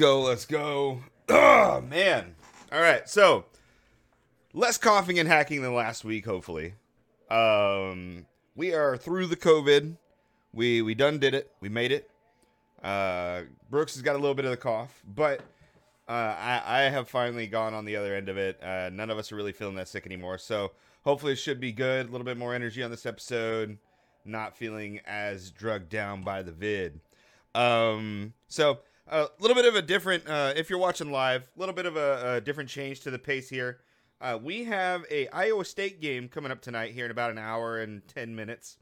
Go. Let's go. Oh, man. All right. So, less coughing and hacking than last week, hopefully. Um, we are through the COVID. We we done did it. We made it. Uh, Brooks has got a little bit of the cough, but uh, I, I have finally gone on the other end of it. Uh, none of us are really feeling that sick anymore. So hopefully it should be good. A little bit more energy on this episode. Not feeling as drugged down by the vid. Um, so a little bit of a different, uh, if you're watching live, a little bit of a, a different change to the pace here. Uh, we have a Iowa State game coming up tonight here in about an hour and 10 minutes.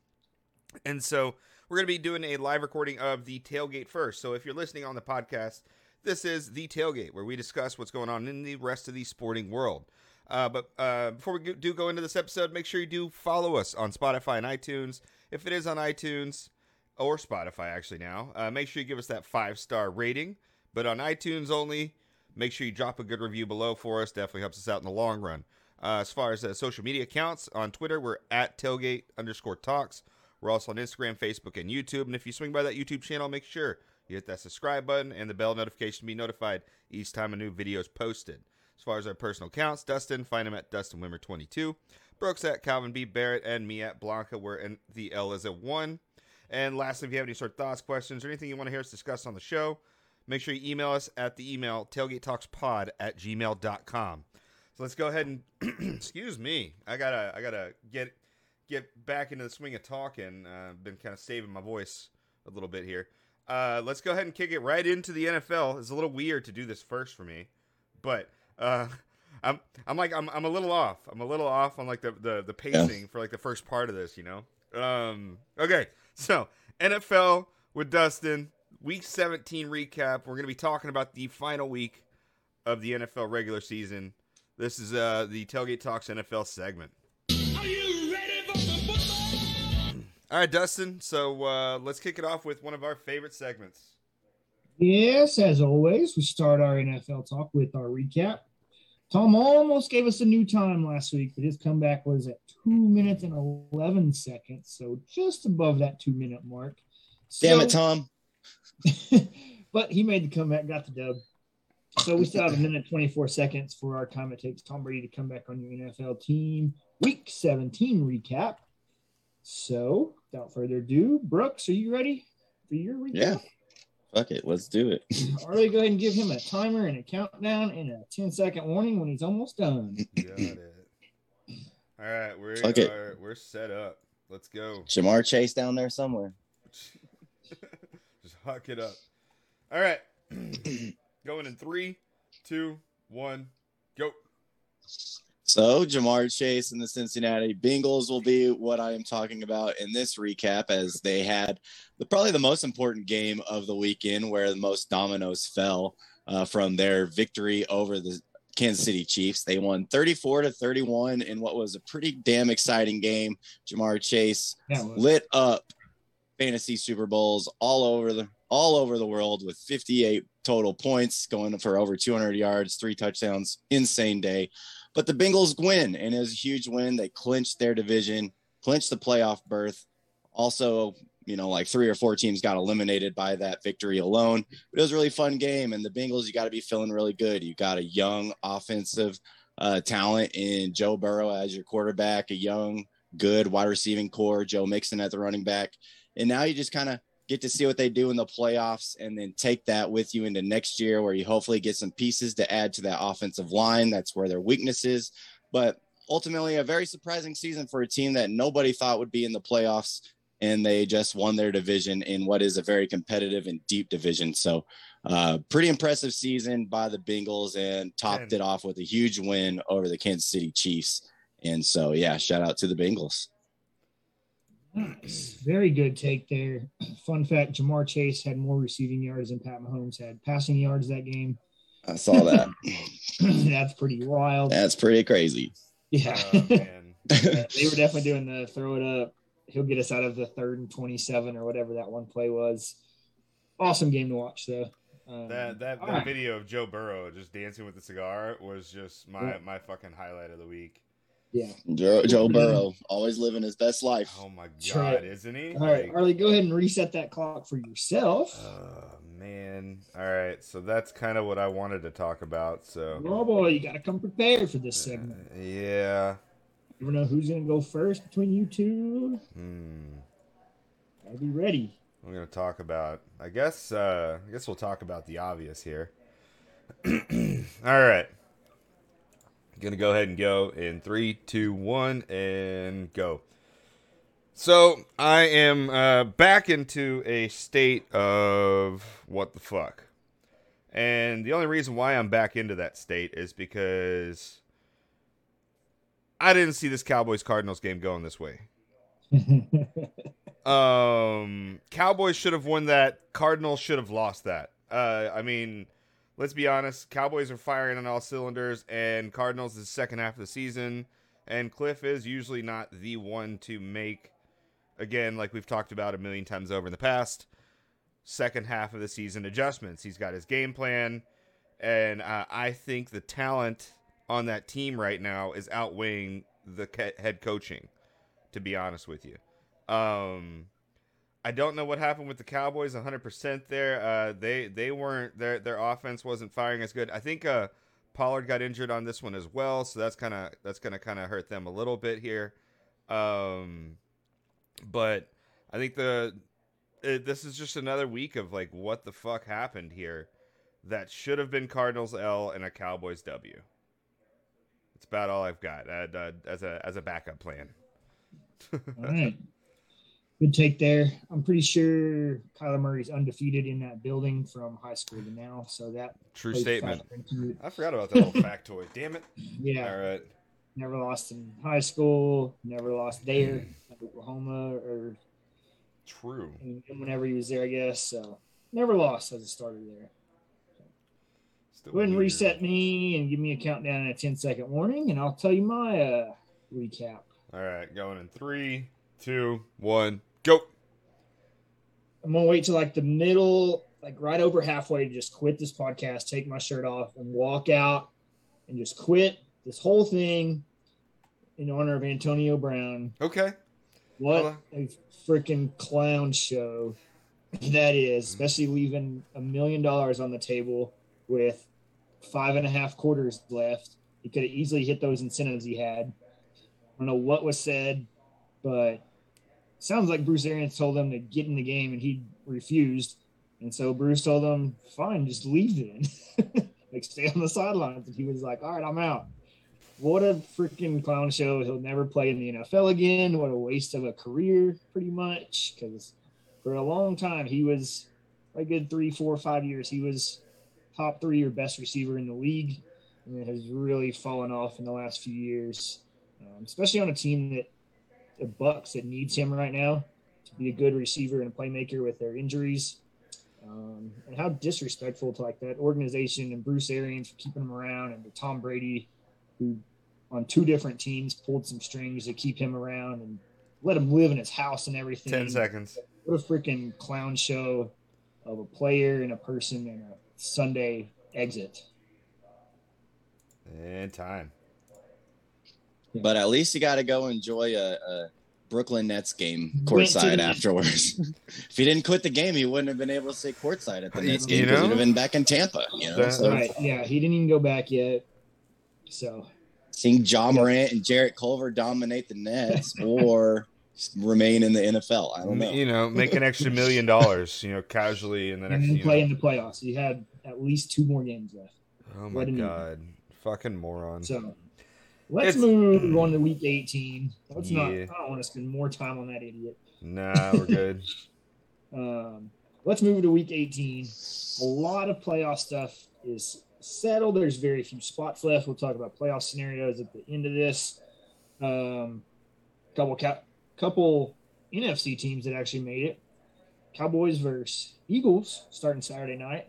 And so we're going to be doing a live recording of the tailgate first. So if you're listening on the podcast, this is the tailgate where we discuss what's going on in the rest of the sporting world. Uh, but uh, before we do go into this episode, make sure you do follow us on Spotify and iTunes. If it is on iTunes or Spotify, actually now, uh, make sure you give us that five star rating. But on iTunes only, make sure you drop a good review below for us. Definitely helps us out in the long run. Uh, as far as uh, social media accounts on Twitter, we're at tailgate underscore talks. We're also on Instagram, Facebook, and YouTube. And if you swing by that YouTube channel, make sure you hit that subscribe button and the bell notification to be notified each time a new video is posted. As far as our personal accounts, Dustin, find him at Dustin Wimmer 22 Brooks at Calvin B. Barrett, and me at Blanca, where the L is a 1. And lastly, if you have any sort of thoughts, questions, or anything you want to hear us discuss on the show, make sure you email us at the email tailgatetalkspod at gmail.com. So let's go ahead and excuse me. I gotta I gotta get get back into the swing of talking. Uh, I've been kind of saving my voice a little bit here. Uh, let's go ahead and kick it right into the NFL. It's a little weird to do this first for me, but uh, I'm I'm like I'm I'm a little off. I'm a little off on like the the, the pacing yeah. for like the first part of this. You know. Um. Okay. So NFL with Dustin. Week 17 recap. We're going to be talking about the final week of the NFL regular season. This is uh, the Tailgate Talks NFL segment. Are you ready for the football? All right, Dustin. So uh, let's kick it off with one of our favorite segments. Yes, as always, we start our NFL talk with our recap. Tom almost gave us a new time last week, but his comeback was at two minutes and 11 seconds. So just above that two minute mark. Damn so, it, Tom. but he made the comeback, got the dub. So we still have a minute 24 seconds for our time it takes Tom Brady to come back on your NFL team. Week 17 recap. So without further ado, Brooks, are you ready for your recap? Yeah. Fuck it, let's do it. Already go ahead and give him a timer and a countdown and a 10 second warning when he's almost done. Got it. All right, we're Fuck it. we're set up. Let's go. Ja'Marr Chase down there somewhere. Just huck it up. All right. Going in three, two, one, go. So, Ja'Marr Chase and the Cincinnati Bengals will be what I am talking about in this recap, as they had the, probably the most important game of the weekend where the most dominoes fell uh, from their victory over the Kansas City Chiefs. They won 34 to 31 in what was a pretty damn exciting game. Ja'Marr Chase lit up fantasy Super Bowls all over the all over the world with 58 total points, going for over 200 yards, three touchdowns. Insane day. But the Bengals win, and it was a huge win. They clinched their division, clinched the playoff berth. Also, you know, like three or four teams got eliminated by that victory alone. But it was a really fun game. And the Bengals, you got to be feeling really good. You got a young offensive uh, talent in Joe Burrow as your quarterback, a young, good wide receiving core, Joe Mixon at the running back. And now you just kind of get to see what they do in the playoffs and then take that with you into next year where you hopefully get some pieces to add to that offensive line. That's where their weakness is. But ultimately, a very surprising season for a team that nobody thought would be in the playoffs. And they just won their division in what is a very competitive and deep division. So, uh, pretty impressive season by the Bengals and topped it off with a huge win over the Kansas City Chiefs. And so, yeah, shout out to the Bengals. Nice. Very good take there. Fun fact Ja'Marr Chase had more receiving yards than Pat Mahomes had passing yards that game. I saw that. That's pretty wild. That's pretty crazy. Yeah. Oh, man. They were definitely doing the throw it up. He'll get us out of the third and 27 or whatever that one play was. Awesome game to watch, though. Um, That that, that right. video of Joe Burrow just dancing with the cigar was just my my fucking highlight of the week. Yeah. Joe, Joe Burrow, always living his best life. Oh my god, right. isn't he? All right, Like, Arlie, go ahead and reset that clock for yourself. Oh man. All right, so that's kind of what I wanted to talk about. So oh boy, you got to come prepared for this segment. Uh, yeah. You never know who's going to go first between you two. Hmm. Got to be ready. We're gonna talk about. I guess. Uh, I guess we'll talk about the obvious here. All right. Gonna go ahead and go in three, two, one, and go. So I am uh, back into a state of what the fuck, and the only reason why I'm back into that state is because I didn't see this Cowboys Cardinals game going this way. Um, Cowboys should have won that. Cardinals should have lost that. Uh, I mean, let's be honest. Cowboys are firing on all cylinders, and Cardinals is second half of the season, and Kliff is usually not the one to make. Again, like we've talked about a million times over in the past, second half of the season adjustments. He's got his game plan, and uh, I think the talent on that team right now is outweighing the head coaching. To be honest with you. Um, I don't know what happened with the Cowboys. 100% there. Uh, they they weren't their their offense wasn't firing as good. I think uh, Pollard got injured on this one as well, so that's kind of that's gonna kind of hurt them a little bit here. Um, but I think the it, this is just another week of like what the fuck happened here. That should have been Cardinals L and a Cowboys W. It's about all I've got uh, uh, as a as a backup plan. All right. Good take there. I'm pretty sure Kyler Murray's undefeated in that building from high school to now. So that True statement. factor into it. I forgot about that little factoid. Damn it. Yeah. All right. Never lost in high school. Never lost there at Oklahoma or True. whenever he was there, I guess. So never lost as a starter there. Still Go ahead and reset me and give me a countdown and a 10 second warning, and I'll tell you my uh, recap. All right, going in three, two, one, go. I'm gonna wait till like the middle, like right over halfway to just quit this podcast, take my shirt off, and walk out and just quit this whole thing in honor of Antonio Brown. Okay. What Hello. Uh, a freaking clown show that is, mm-hmm. especially leaving a million dollars on the table with five and a half quarters left. He could have easily hit those incentives he had. I don't know what was said, but sounds like Bruce Arians told him to get in the game and he refused. And so Bruce told him, fine, just leave then. like stay on the sidelines. And he was like, all right, I'm out. What a freaking clown show. He'll never play in the NFL again. What a waste of a career, pretty much. Because for a long time, he was a good three, four, five years. He was top three or best receiver in the league. And it has really fallen off in the last few years, um, especially on a team that the Bucs that needs him right now to be a good receiver and a playmaker with their injuries. Um, and how disrespectful to like that organization and Bruce Arians for keeping him around and to Tom Brady, who on two different teams pulled some strings to keep him around and let him live in his house and everything. 10 seconds. What a freaking clown show of a player and a person and a Sunday exit. And time. But at least you got to go enjoy a, a Brooklyn Nets game Went to courtside afterwards. if he didn't quit the game, he wouldn't have been able to sit courtside at the Nets game because he'd have been back in Tampa. You know, so Right. Yeah. He didn't even go back yet. So seeing Ja Morant and Jarrett Culver dominate the Nets or remain in the NFL, I don't know. You know, make an extra million dollars, you know, casually in the and next then you play know. in the playoffs. He had at least two more games left. Oh my What an god. Fucking moron. So let's It's- move on to week 18. Let's not. I don't want to spend more time on that idiot. Nah, we're good. Um, let's move to week 18. A lot of playoff stuff is settled. There's very few spots left. We'll talk about playoff scenarios at the end of this. Um, couple ca- couple NFC teams that actually made it. Cowboys versus Eagles starting Saturday night.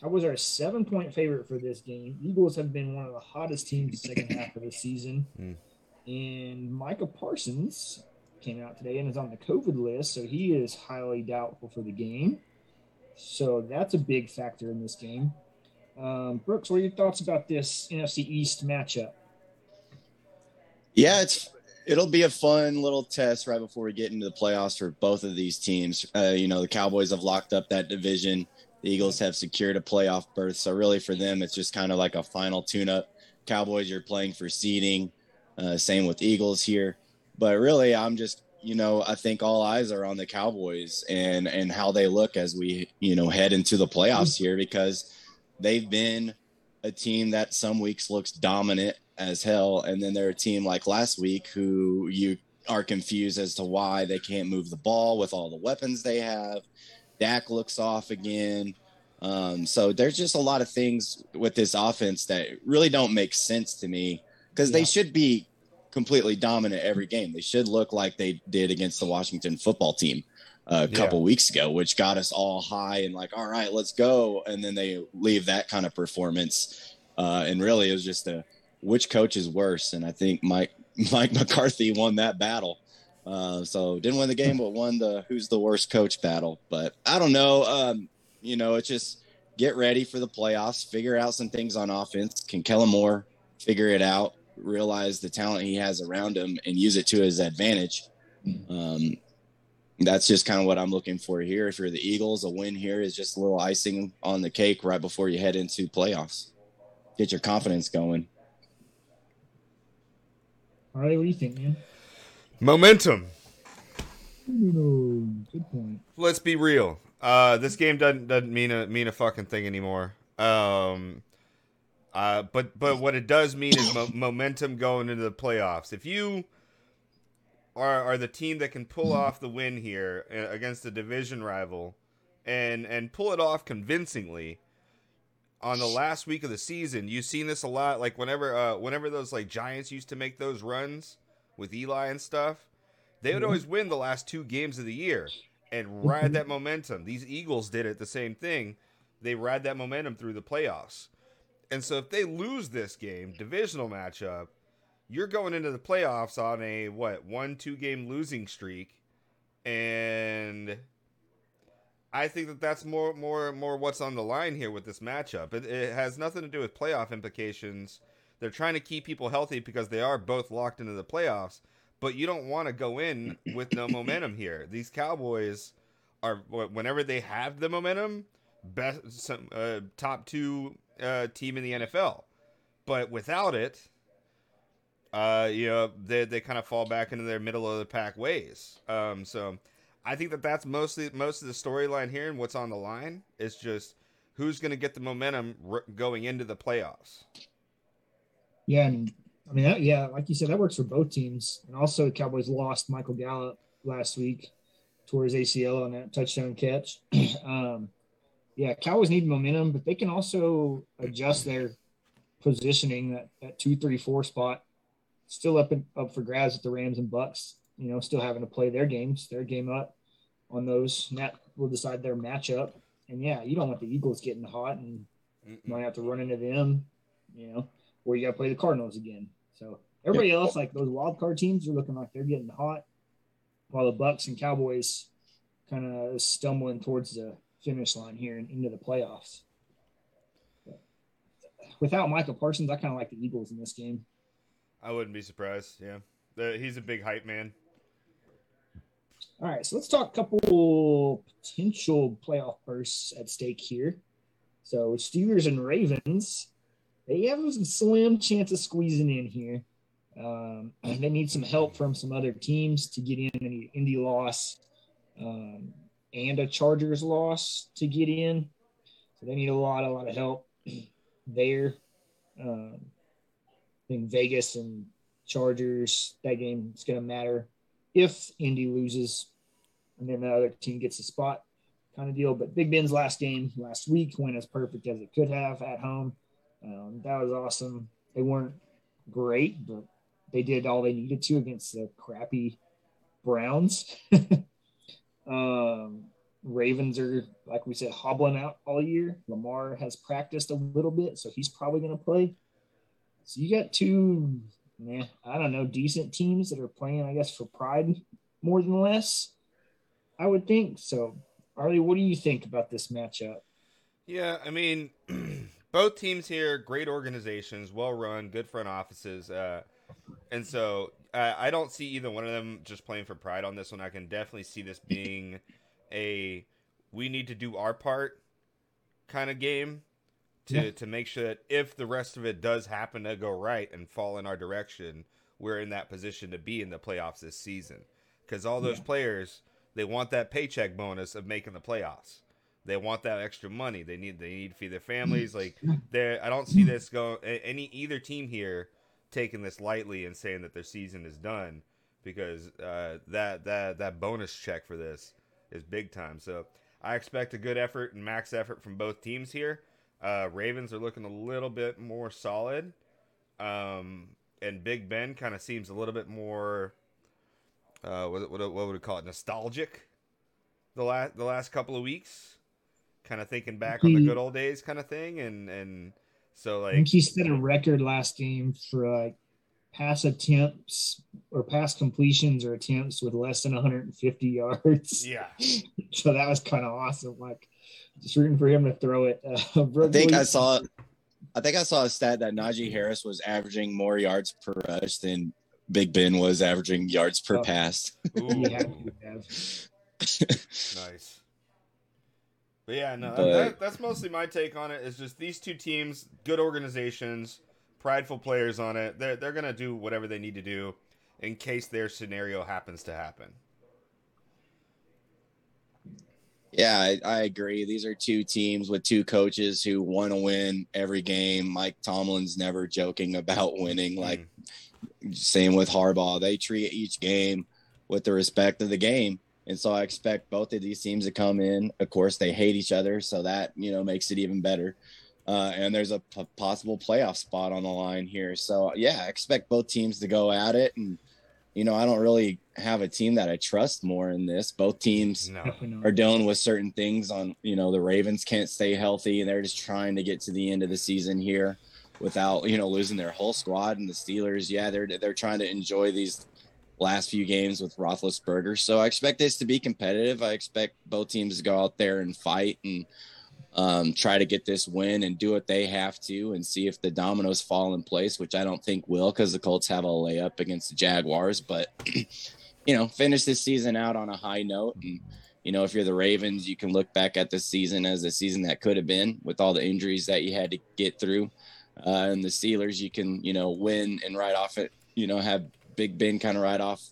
Cowboys are a seven point favorite for this game. Eagles have been one of the hottest teams the second half of the season. Hmm. And Micah Parsons came out today and is on the COVID list, so he is highly doubtful for the game. So that's a big factor in this game. Um, Brooks, what are your thoughts about this NFC East matchup? Yeah, it's it'll be a fun little test right before we get into the playoffs for both of these teams. Uh, you know, the Cowboys have locked up that division. The Eagles have secured a playoff berth. So really, for them, it's just kind of like a final tune-up. Cowboys, you're playing for seeding. Uh, same with Eagles here. But really, I'm just you know I think all eyes are on the Cowboys and and how they look as we you know head into the playoffs here because they've been a team that some weeks looks dominant as hell, and then they're a team like last week who you are confused as to why they can't move the ball with all the weapons they have. Dak looks off again. Um, so there's just a lot of things with this offense that really don't make sense to me because they should be completely dominant every game. They should look like they did against the Washington football team a Yeah. couple weeks ago, which got us all high and like, all right, let's go. And then they leave that kind of performance. Uh, and really, it was just a which coach is worse. And I think Mike Mike McCarthy won that battle. Uh, so didn't win the game, but won the who's the worst coach battle. But I don't know. Um, you know, it's just get ready for the playoffs. Figure out some things on offense. Can Kellen Moore figure it out? Realize the talent he has around him and use it to his advantage. Um, that's just kind of what I'm looking for here. If you're the Eagles, a win here is just a little icing on the cake right before you head into playoffs. Get your confidence going. All right, what do you think, man? Momentum. Good point. Let's be real. Uh, this game doesn't doesn't mean a mean a fucking thing anymore. Um, uh, but but what it does mean is mo- momentum going into the playoffs. If you are are the team that can pull off the win here uh, against a division rival, and and pull it off convincingly on the last week of the season, you've seen this a lot. Like whenever uh, whenever those like Giants used to make those runs with Eli and stuff, they would Mhm. always win the last two games of the year and ride that momentum. These Eagles did it the same thing. They ride that momentum through the playoffs. And so if they lose this game, divisional matchup, you're going into the playoffs on a what, one two game losing streak and I think that that's more more more what's on the line here with this matchup. It, it has nothing to do with playoff implications. They're trying to keep people healthy because they are both locked into the playoffs but you don't want to go in with no momentum here. These Cowboys are whenever they have the momentum, best some, uh, top two uh, team in the NFL. But without it, uh, you know they they kind of fall back into their middle of the pack ways. Um, so I think that that's mostly most of the storyline here, and what's on the line is just who's going to get the momentum r- going into the playoffs. Yeah, and I mean, that, yeah, like you said, that works for both teams. And also, the Cowboys lost Michael Gallup last week, his ACL on that touchdown catch. um, yeah, Cowboys need momentum, but they can also adjust their positioning that that two, three, four spot still up and up for grabs with the Rams and Bucs. You know, still having to play their games, their game up on those. And that will decide their matchup. And yeah, you don't want the Eagles getting hot and you might have to run into them. You know, or you got to play the Cardinals again. So everybody else, like those wild card teams, are looking like they're getting hot, while the Bucs and Cowboys kind of stumbling towards the finish line here and into the playoffs. But without Micah Parsons, I kind of like the Eagles in this game. I wouldn't be surprised. Yeah, the, he's a big hype man. All right, so let's talk a couple potential playoff bursts at stake here. So Steelers and Ravens, they have a slim chance of squeezing in here. Um, and they need some help from some other teams to get in. Need Indy loss um, and a Chargers loss to get in. So they need a lot, a lot of help there. Um, I think Vegas and Chargers, that game is going to matter if Indy loses and then the other team gets a spot kind of deal. But Big Ben's last game last week went as perfect as it could have at home. Um, that was awesome. They weren't great, but they did all they needed to against the crappy Browns. um, Ravens are, like we said, hobbling out all year. Lamar has practiced a little bit, so he's probably going to play. So you got two, man, I don't know, decent teams that are playing, I guess, for pride more than less. I would think so. Arlie, what do you think about this matchup? Yeah, I mean, both teams here, great organizations, well run, good front offices, uh, and so uh, I don't see either one of them just playing for pride on this one. I can definitely see this being a we need to do our part kind of game to yeah. to make sure that if the rest of it does happen to go right and fall in our direction, we're in that position to be in the playoffs this season. Because all those yeah. players they want that paycheck bonus of making the playoffs. They want that extra money. They need they need to feed their families. Like there, I don't see this go any either team here taking this lightly and saying that their season is done because uh, that that that bonus check for this is big time. So I expect a good effort and max effort from both teams here. Uh, Ravens are looking a little bit more solid, um, and Big Ben kind of seems a little bit more uh, what, what, what would we call it? Nostalgic. The last the last couple of weeks, kind of thinking back on the good old days, kind of thing, and and so like I think he set a record last game for like pass attempts or pass completions or attempts with less than 150 yards. Yeah. so that was kind of awesome. Like just rooting for him to throw it. Uh, I think I saw. I think I saw a stat that Najee Harris was averaging more yards per rush than Big Ben was averaging yards per oh. pass. nice. But yeah, no, but, that, that's mostly my take on it. Is just these two teams, good organizations, prideful players on it. They're they're gonna do whatever they need to do in case their scenario happens to happen. Yeah, I, I, agree. These are two teams with two coaches who want to win every game. Mike Tomlin's never joking about winning. Like mm. Same with Harbaugh. They treat each game with the respect of the game. And so I expect both of these teams to come in. Of course, they hate each other, so that you know makes it even better. Uh, and there's a p- possible playoff spot on the line here. So yeah, I expect both teams to go at it. And you know, I don't really have a team that I trust more in this. Both teams no. are dealing with certain things. On you know, the Ravens can't stay healthy, and they're just trying to get to the end of the season here without you know losing their whole squad. And the Steelers, yeah, they're they're trying to enjoy these last few games with Roethlisberger. So I expect this to be competitive. I expect both teams to go out there and fight and um, try to get this win and do what they have to and see if the dominoes fall in place, which I don't think will because the Colts have a layup against the Jaguars. But you know, finish this season out on a high note and. You know, if you're the Ravens, you can look back at the season as a season that could have been with all the injuries that you had to get through uh, and the Steelers, you can you know win and ride off it. You know, have Big Ben kind of ride off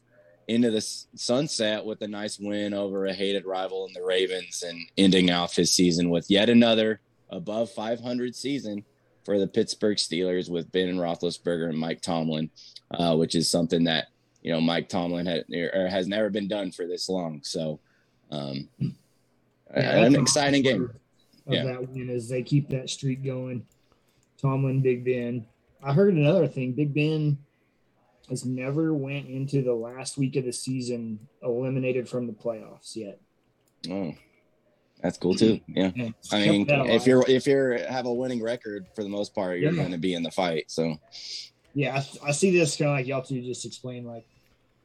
into the sunset with a nice win over a hated rival in the Ravens, and ending off his season with yet another above 500 season for the Pittsburgh Steelers with Ben and Roethlisberger and Mike Tomlin, uh, which is something that you know Mike Tomlin had, has never been done for this long. So, um, yeah, an exciting game. Of yeah. that win as they keep that streak going. Tomlin, Big Ben. I heard another thing. Big Ben has never went into the last week of the season eliminated from the playoffs yet. Oh, that's cool too. Yeah, yeah I mean, if you're if you're have a winning record for the most part, you're yeah. going to be in the fight. So, yeah, I, I see this kind of like y'all two just explain like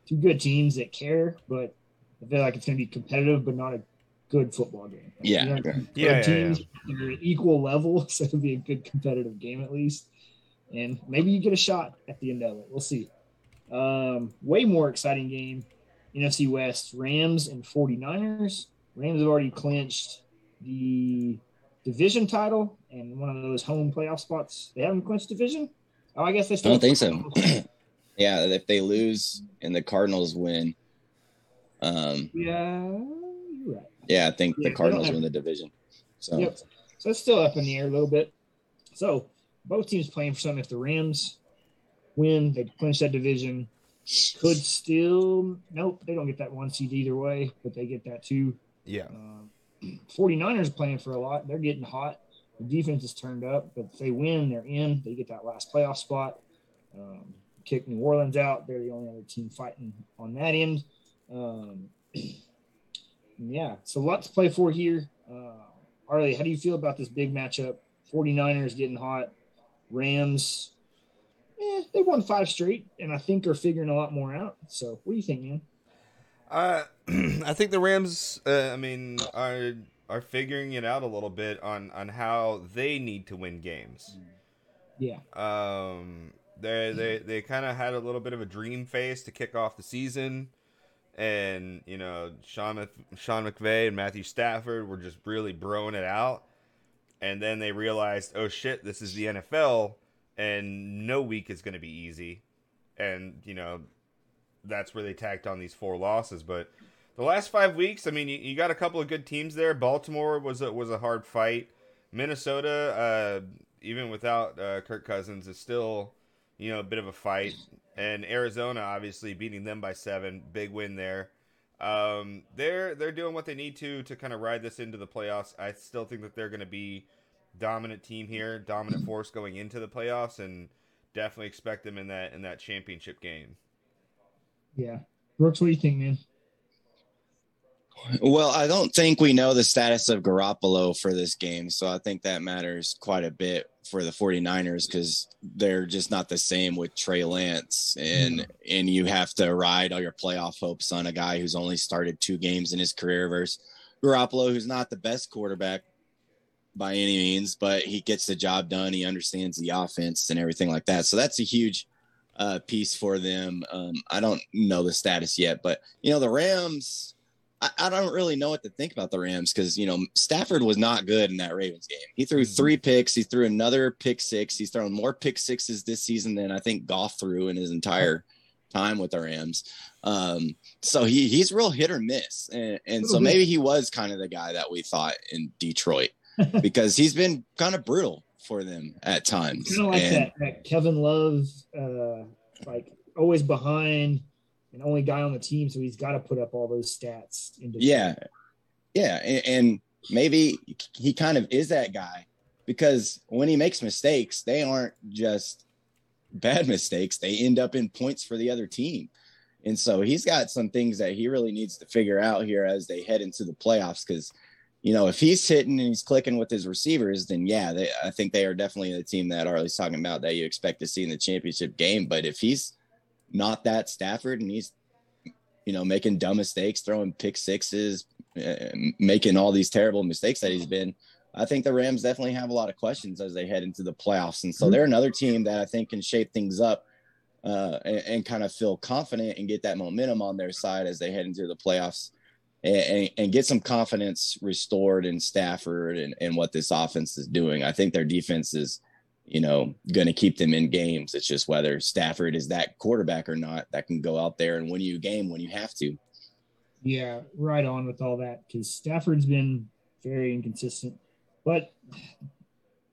two good teams that care, but I feel like it's going to be competitive, but not a good football game. Yeah, you know, yeah, teams yeah, yeah. equal level, so it'll be a good competitive game at least. And maybe you get a shot at the end of it. We'll see. Um, way more exciting game. NFC West, Rams and 49ers. Rams have already clinched the division title and one of those home playoff spots. They haven't clinched division. Oh, I guess they still. I don't think so. yeah, if they lose and the Cardinals win. Um, yeah, right. Yeah, I think yeah, the Cardinals win the division. So, yep. so it's still up in the air a little bit. So both teams playing for something. If the Rams win, they clinch that division. Could still nope, they don't get that one seed either way, but they get that too. Yeah. Uh, 49ers playing for a lot. They're getting hot. The defense is turned up, but if they win, they're in. They get that last playoff spot. Um, kick New Orleans out. They're the only other team fighting on that end. Um, yeah, so a lot to play for here. Uh, Arlie, how do you feel about this big matchup? 49ers getting hot. Rams, eh, they won five straight, and I think are figuring a lot more out. So, what do you think, man? Uh, I think the Rams. Uh, I mean, are are figuring it out a little bit on on how they need to win games. Yeah. Um, they they they kind of had a little bit of a dream phase to kick off the season, and you know Sean Sean McVay and Matthew Stafford were just really broing it out, and then they realized, oh shit, this is the NFL, and no week is going to be easy, and you know that's where they tacked on these four losses, but. The last five weeks, I mean, you, you got a couple of good teams there. Baltimore was a, was a hard fight. Minnesota, uh, even without uh, Kirk Cousins, is still you know a bit of a fight. And Arizona, obviously beating them by seven, big win there. Um, they're they're doing what they need to to kind of ride this into the playoffs. I still think that they're going to be dominant team here, dominant force going into the playoffs, and definitely expect them in that in that championship game. Yeah. Brooks, what do you think, man? Well, I don't think we know the status of Garoppolo for this game. So I think that matters quite a bit for the 49ers because they're just not the same with Trey Lance. And mm-hmm. and you have to ride all your playoff hopes on a guy who's only started two games in his career versus Garoppolo, who's not the best quarterback by any means, but he gets the job done. He understands the offense and everything like that. So that's a huge uh, piece for them. Um, I don't know the status yet, but you know, the Rams I, I don't really know what to think about the Rams because you know Stafford was not good in that Ravens game. He threw mm-hmm. three picks. He threw another pick six. He's thrown more pick sixes this season than I think Goff threw in his entire time with the Rams. Um, so he he's real hit or miss, and, and so maybe he was kind of the guy that we thought in Detroit because he's been kind of brutal for them at times. Kind of like and, that, that, Kevin Love, uh, like always behind, and only guy on the team, so he's got to put up all those stats. yeah, yeah, and, and maybe he kind of is that guy because when he makes mistakes, they aren't just bad mistakes; they end up in points for the other team. And so he's got some things that he really needs to figure out here as they head into the playoffs. Because, you know, if he's hitting and he's clicking with his receivers, then yeah, they, I think they are definitely the team that Arlie's talking about that you expect to see in the championship game. But if he's not that Stafford, and he's you know making dumb mistakes, throwing pick sixes, uh, making all these terrible mistakes that he's been. I think the Rams definitely have a lot of questions as they head into the playoffs, and so they're another team that I think can shape things up uh, and, and, kind of feel confident and get that momentum on their side as they head into the playoffs. And, and, get some confidence restored in Stafford and, and what this offense is doing. I think their defense is you know, going to keep them in games. It's just whether Stafford is that quarterback or not that can go out there and win you a game when you have to. Yeah, right on with all that because Stafford's been very inconsistent. But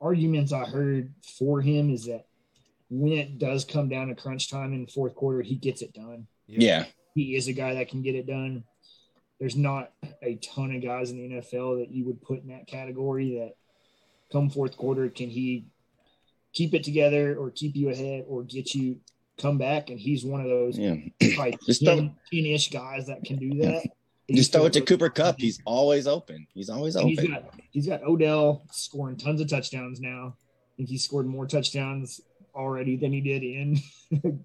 arguments I heard for him is that when it does come down to crunch time in the fourth quarter, he gets it done. Yeah. He is a guy that can get it done. There's not a ton of guys in the NFL that you would put in that category that come fourth quarter, can he keep it together or keep you ahead or get you come back. And he's one of those yeah. like just 10, ish guys that can do that. Yeah. Just throw it to Cooper Kupp. He's always open. He's always open. He's got, he's got Odell scoring tons of touchdowns now. I think he scored more touchdowns already than he did in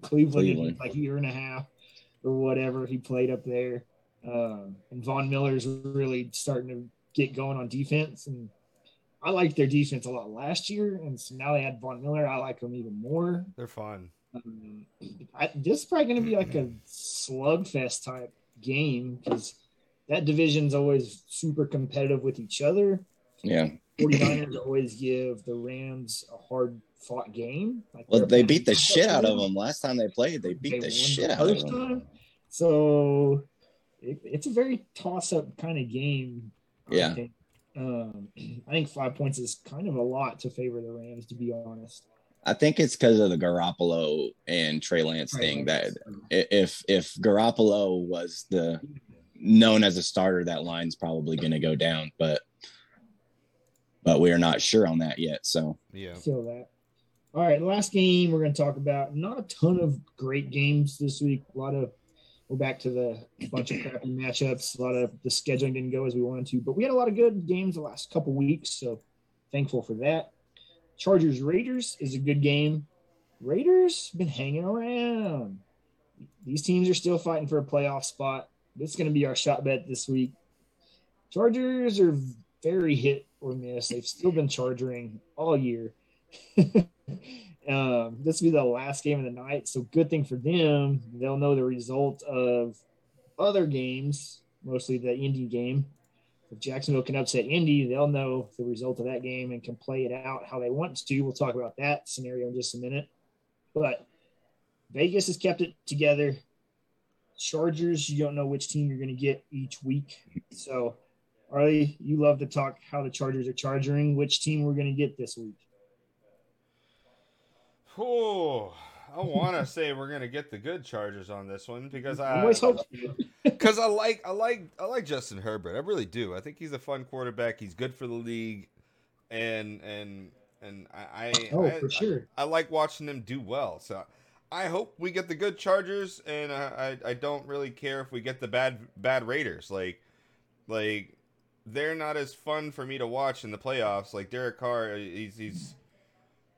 Cleveland, Cleveland. in like a year and a half or whatever he played up there. Um, and Von Miller's really starting to get going on defense. And I liked their defense a lot last year, and so now they had Von Miller. I like them even more. They're fun. Um, I, this is probably going to be like a slugfest type game because that division's always super competitive with each other. Yeah. 49ers always give the Rams a hard fought game. Like well, they beat the shit out of them last time they played. They beat they the shit the out of them. Time. So it, it's a very toss up kind of game. Yeah. Um, I think five points is kind of a lot to favor the Rams, to be honest. I think it's because of the Garoppolo and Trey Lance thing that if if Garoppolo was the known as a starter, that line's probably going to go down, but but we are not sure on that yet. So Yeah. Feel that. All right, last game we're going to talk about. Not a ton of great games this week. A lot of we're back to the bunch of crappy matchups. A lot of the scheduling didn't go as we wanted to, but we had a lot of good games the last couple weeks. So thankful for that. Chargers Raiders is a good game. Raiders been hanging around. These teams are still fighting for a playoff spot. This is going to be our shot bet this week. Chargers are very hit or miss. They've still been charging all year. um, this will be the last game of the night, so good thing for them. They'll know the result of other games, mostly the Indy game. If Jacksonville can upset Indy, they'll know the result of that game and can play it out how they want to. We'll talk about that scenario in just a minute. But Vegas has kept it together. Chargers, you don't know which team you're going to get each week. So, Arlie, you love to talk how the Chargers are charging. Which team we're going to get this week? Oh, I want to say we're gonna get the good Chargers on this one because I always hope because I like I like I like Justin Herbert. I really do. I think he's a fun quarterback. He's good for the league, and and and I I, Oh, I, for sure. I, I like watching him do well. So I hope we get the good Chargers, and I, I I don't really care if we get the bad bad Raiders. Like like they're not as fun for me to watch in the playoffs. Like Derek Carr, he's he's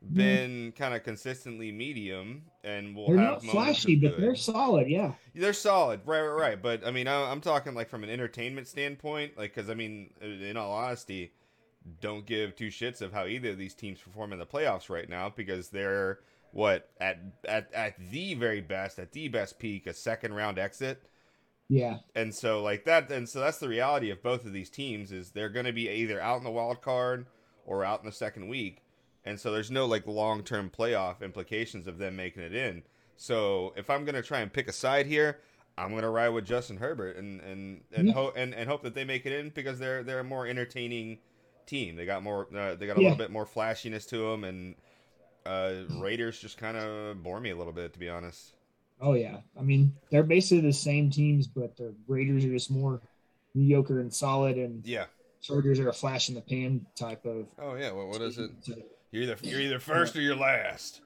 been kind of consistently medium, and will They're have not flashy, but good. they're solid. Yeah. They're solid, right, right, right. But I mean, I, I'm talking like from an entertainment standpoint, like because I mean, in all honesty, don't give two shits of how either of these teams perform in the playoffs right now because they're what at at at the very best, at the best peak, a second round exit, Yeah. and so like that, and so that's the reality of both of these teams is they're going to be either out in the wild card or out in the second week, and so there's no like long term playoff implications of them making it in. So if I'm gonna try and pick a side here, I'm gonna ride with Justin Herbert and and and Yeah. hope and, and hope that they make it in because they're they're a more entertaining team. They got more uh, they got a Yeah. little bit more flashiness to them, and uh, Raiders just kind of bore me a little bit to be honest. Oh yeah. I mean, they're basically the same teams, but the Raiders are just more mediocre and solid, and Yeah. Chargers are a flash in the pan type of. Oh yeah. Well, what is it? You're either you're either first or you're last.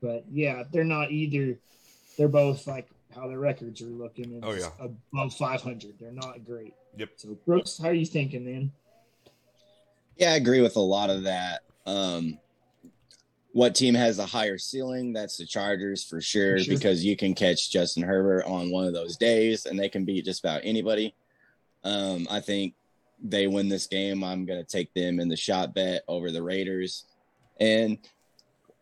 But yeah, they're not either. They're both like how their records are looking. It's Oh, yeah. above 500. They're not great. Yep. So Brooks, how are you thinking, man? Yeah, I agree with a lot of that. Um, what team has a higher ceiling? That's the Chargers for sure, For sure. because you can catch Justin Herbert on one of those days and they can beat just about anybody. Um, I think they win this game. I'm going to take them in the shot bet over the Raiders. And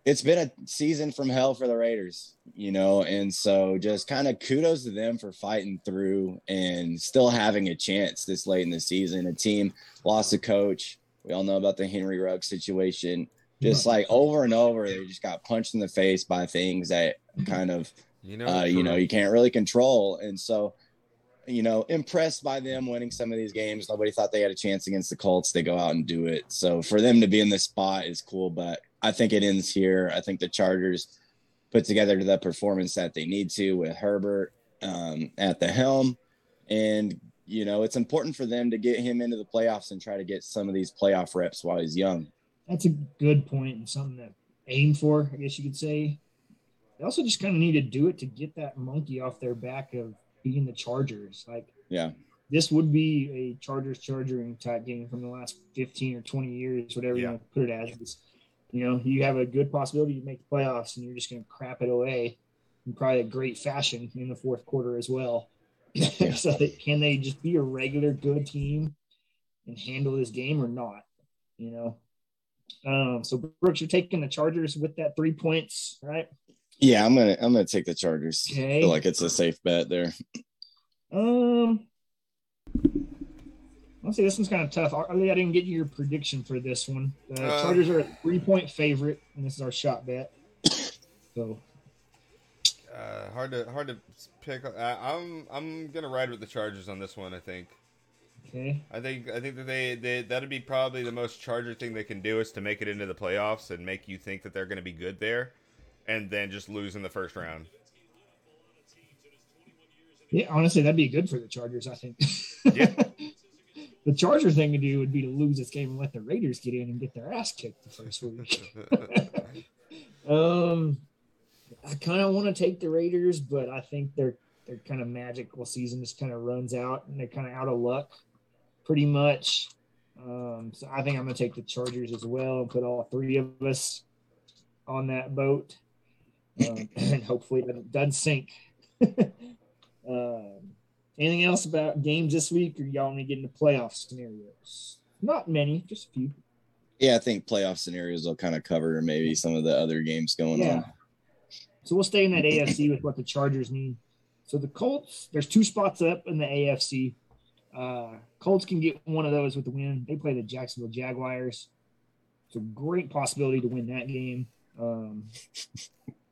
it's been a season from hell for the Raiders, you know, and so just kind of kudos to them for fighting through and still having a chance this late in the season. A team lost a coach. We all know about the Henry Ruggs situation. Just like over and over, they just got punched in the face by things that kind of You know. uh, you know you can't really control. And so, you know, impressed by them winning some of these games. Nobody thought they had a chance against the Colts. They go out and do it. So for them to be in this spot is cool. But I think it ends here. I think the Chargers put together the performance that they need to with Herbert um, at the helm, and you know it's important for them to get him into the playoffs and try to get some of these playoff reps while he's young. That's a good point and something to aim for, I guess you could say. They also just kind of need to do it to get that monkey off their back of being the Chargers. Like Yeah, this would be a Chargers charging type game from the last 15 or 20 years, whatever you want to put it as. It's, you know, you have a good possibility to make the playoffs and you're just going to crap it away in probably a great fashion in the fourth quarter as well. so they, can they just be a regular good team and handle this game or not? You know? Um, so Brooks, you're taking the Chargers with that three points, right? Yeah. I'm gonna I'm gonna take the Chargers. I Okay. feel like it's a safe bet there. Um, let's see. This one's kind of tough. I, I didn't get your prediction for this one. The Uh, Chargers are a three-point favorite, and this is our shot bet. So Uh, hard to hard to pick. I, I'm I'm gonna ride with the Chargers on this one. I think. okay, I think I think that they, they that'd be probably the most Charger thing they can do is to make it into the playoffs and make you think that they're going to be good there, and then just lose in the first round. Yeah, honestly, that'd be good for the Chargers. I think. Yeah. the Charger thing to do would be to lose this game and let the Raiders get in and get their ass kicked the first week. um, I kind of want to take the Raiders, but I think their their kind of magical season just kind of runs out, and they're kind of out of luck, pretty much. Um, so I think I'm going to take the Chargers as well and put all three of us on that boat, um, and hopefully it doesn't sink. um, anything else about games this week, or y'all want to get into playoff scenarios? Not many, just a few. Yeah, I think playoff scenarios will kind of cover maybe some of the other games going Yeah. on. So we'll stay in that AFC with what the Chargers need. So the Colts, there's two spots up in the AFC. Uh, Colts can get one of those with the win. They play the Jacksonville Jaguars. It's a great possibility to win that game. Um,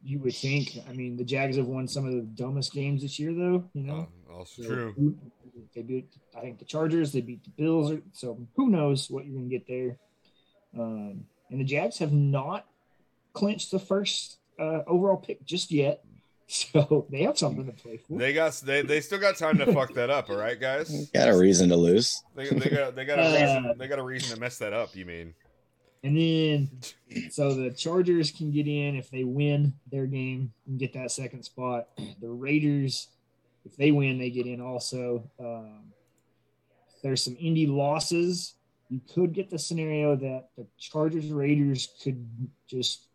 you would think. I mean, the Jags have won some of the dumbest games this year, though. You know, Oh, also So true. They beat, I think, the Chargers. They beat the Bills. So who knows what you're going to get there? Um, and the Jags have not clinched the first uh, overall pick just yet, so they have something to play for. They got they, they still got time to fuck that up, all right, guys. Got a reason to lose. They, they got they got a Uh, they got a reason to mess that up. You mean? And then, so the Chargers can get in if they win their game and get that second spot. The Raiders, if they win, they get in also. Um, there's some indie losses. You could get the scenario that the Chargers Raiders could just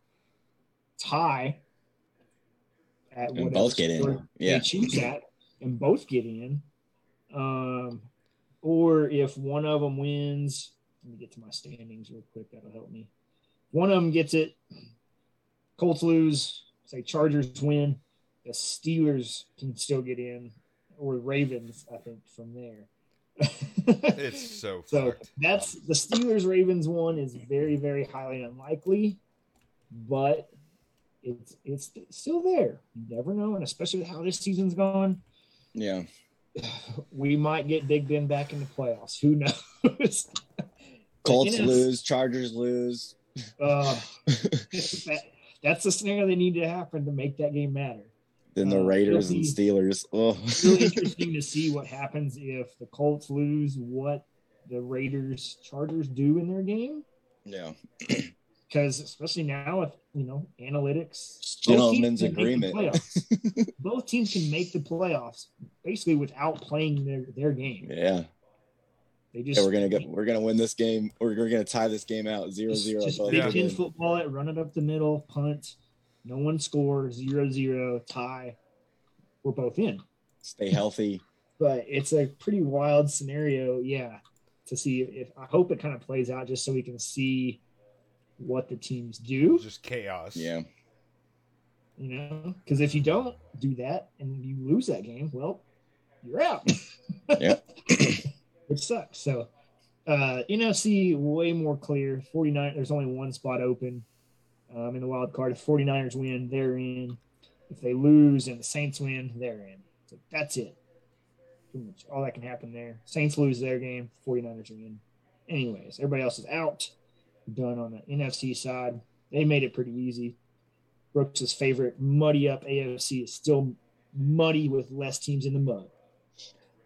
tie at And both get in. Yeah. they choose that and both get in. Um, or if one of them wins, let me get to my standings real quick. That'll help me. One of them gets it. Colts lose. Say Chargers win. The Steelers can still get in, or Ravens. I think from there. It's so, so fucked. that's the Steelers Ravens one is very very highly unlikely, but it's it's still there. You never know, and especially with how this season's gone, Yeah. we might get Big Ben back in the playoffs. Who knows? Colts You know, lose, Chargers lose. Uh, that, that's the scenario they need to happen to make that game matter. Then the Uh, Raiders and Steelers. Oh. Really interesting to see what happens if the Colts lose, what the Raiders Chargers do in their game. yeah. Because especially now with you know analytics, both teams can make the agreement. both teams can make the playoffs basically without playing their, their game. Yeah. They just Yeah, we're gonna get we're gonna win this game. We're, we're gonna tie this game out zero just, zero. just Big Ten football it, run it up the middle, punt, no one scores, zero zero, tie. We're both in. Stay healthy. but it's a pretty wild scenario, yeah, to see if I hope it kind of plays out just so we can see what the teams do, Just chaos. Yeah. you know, because if you don't do that and you lose that game, well, you're out. Yeah. Which sucks. So, uh, NFC way more clear. 49, there's only one spot open um, in the wild card. If 49ers win, they're in. If they lose and the Saints win, they're in. So that's it. Pretty much all that can happen there. Saints lose their game, 49ers are in. Anyways, everybody else is out. Done on the NFC side. They made it pretty easy. Brooks' favorite muddy up AFC is still muddy with less teams in the mud.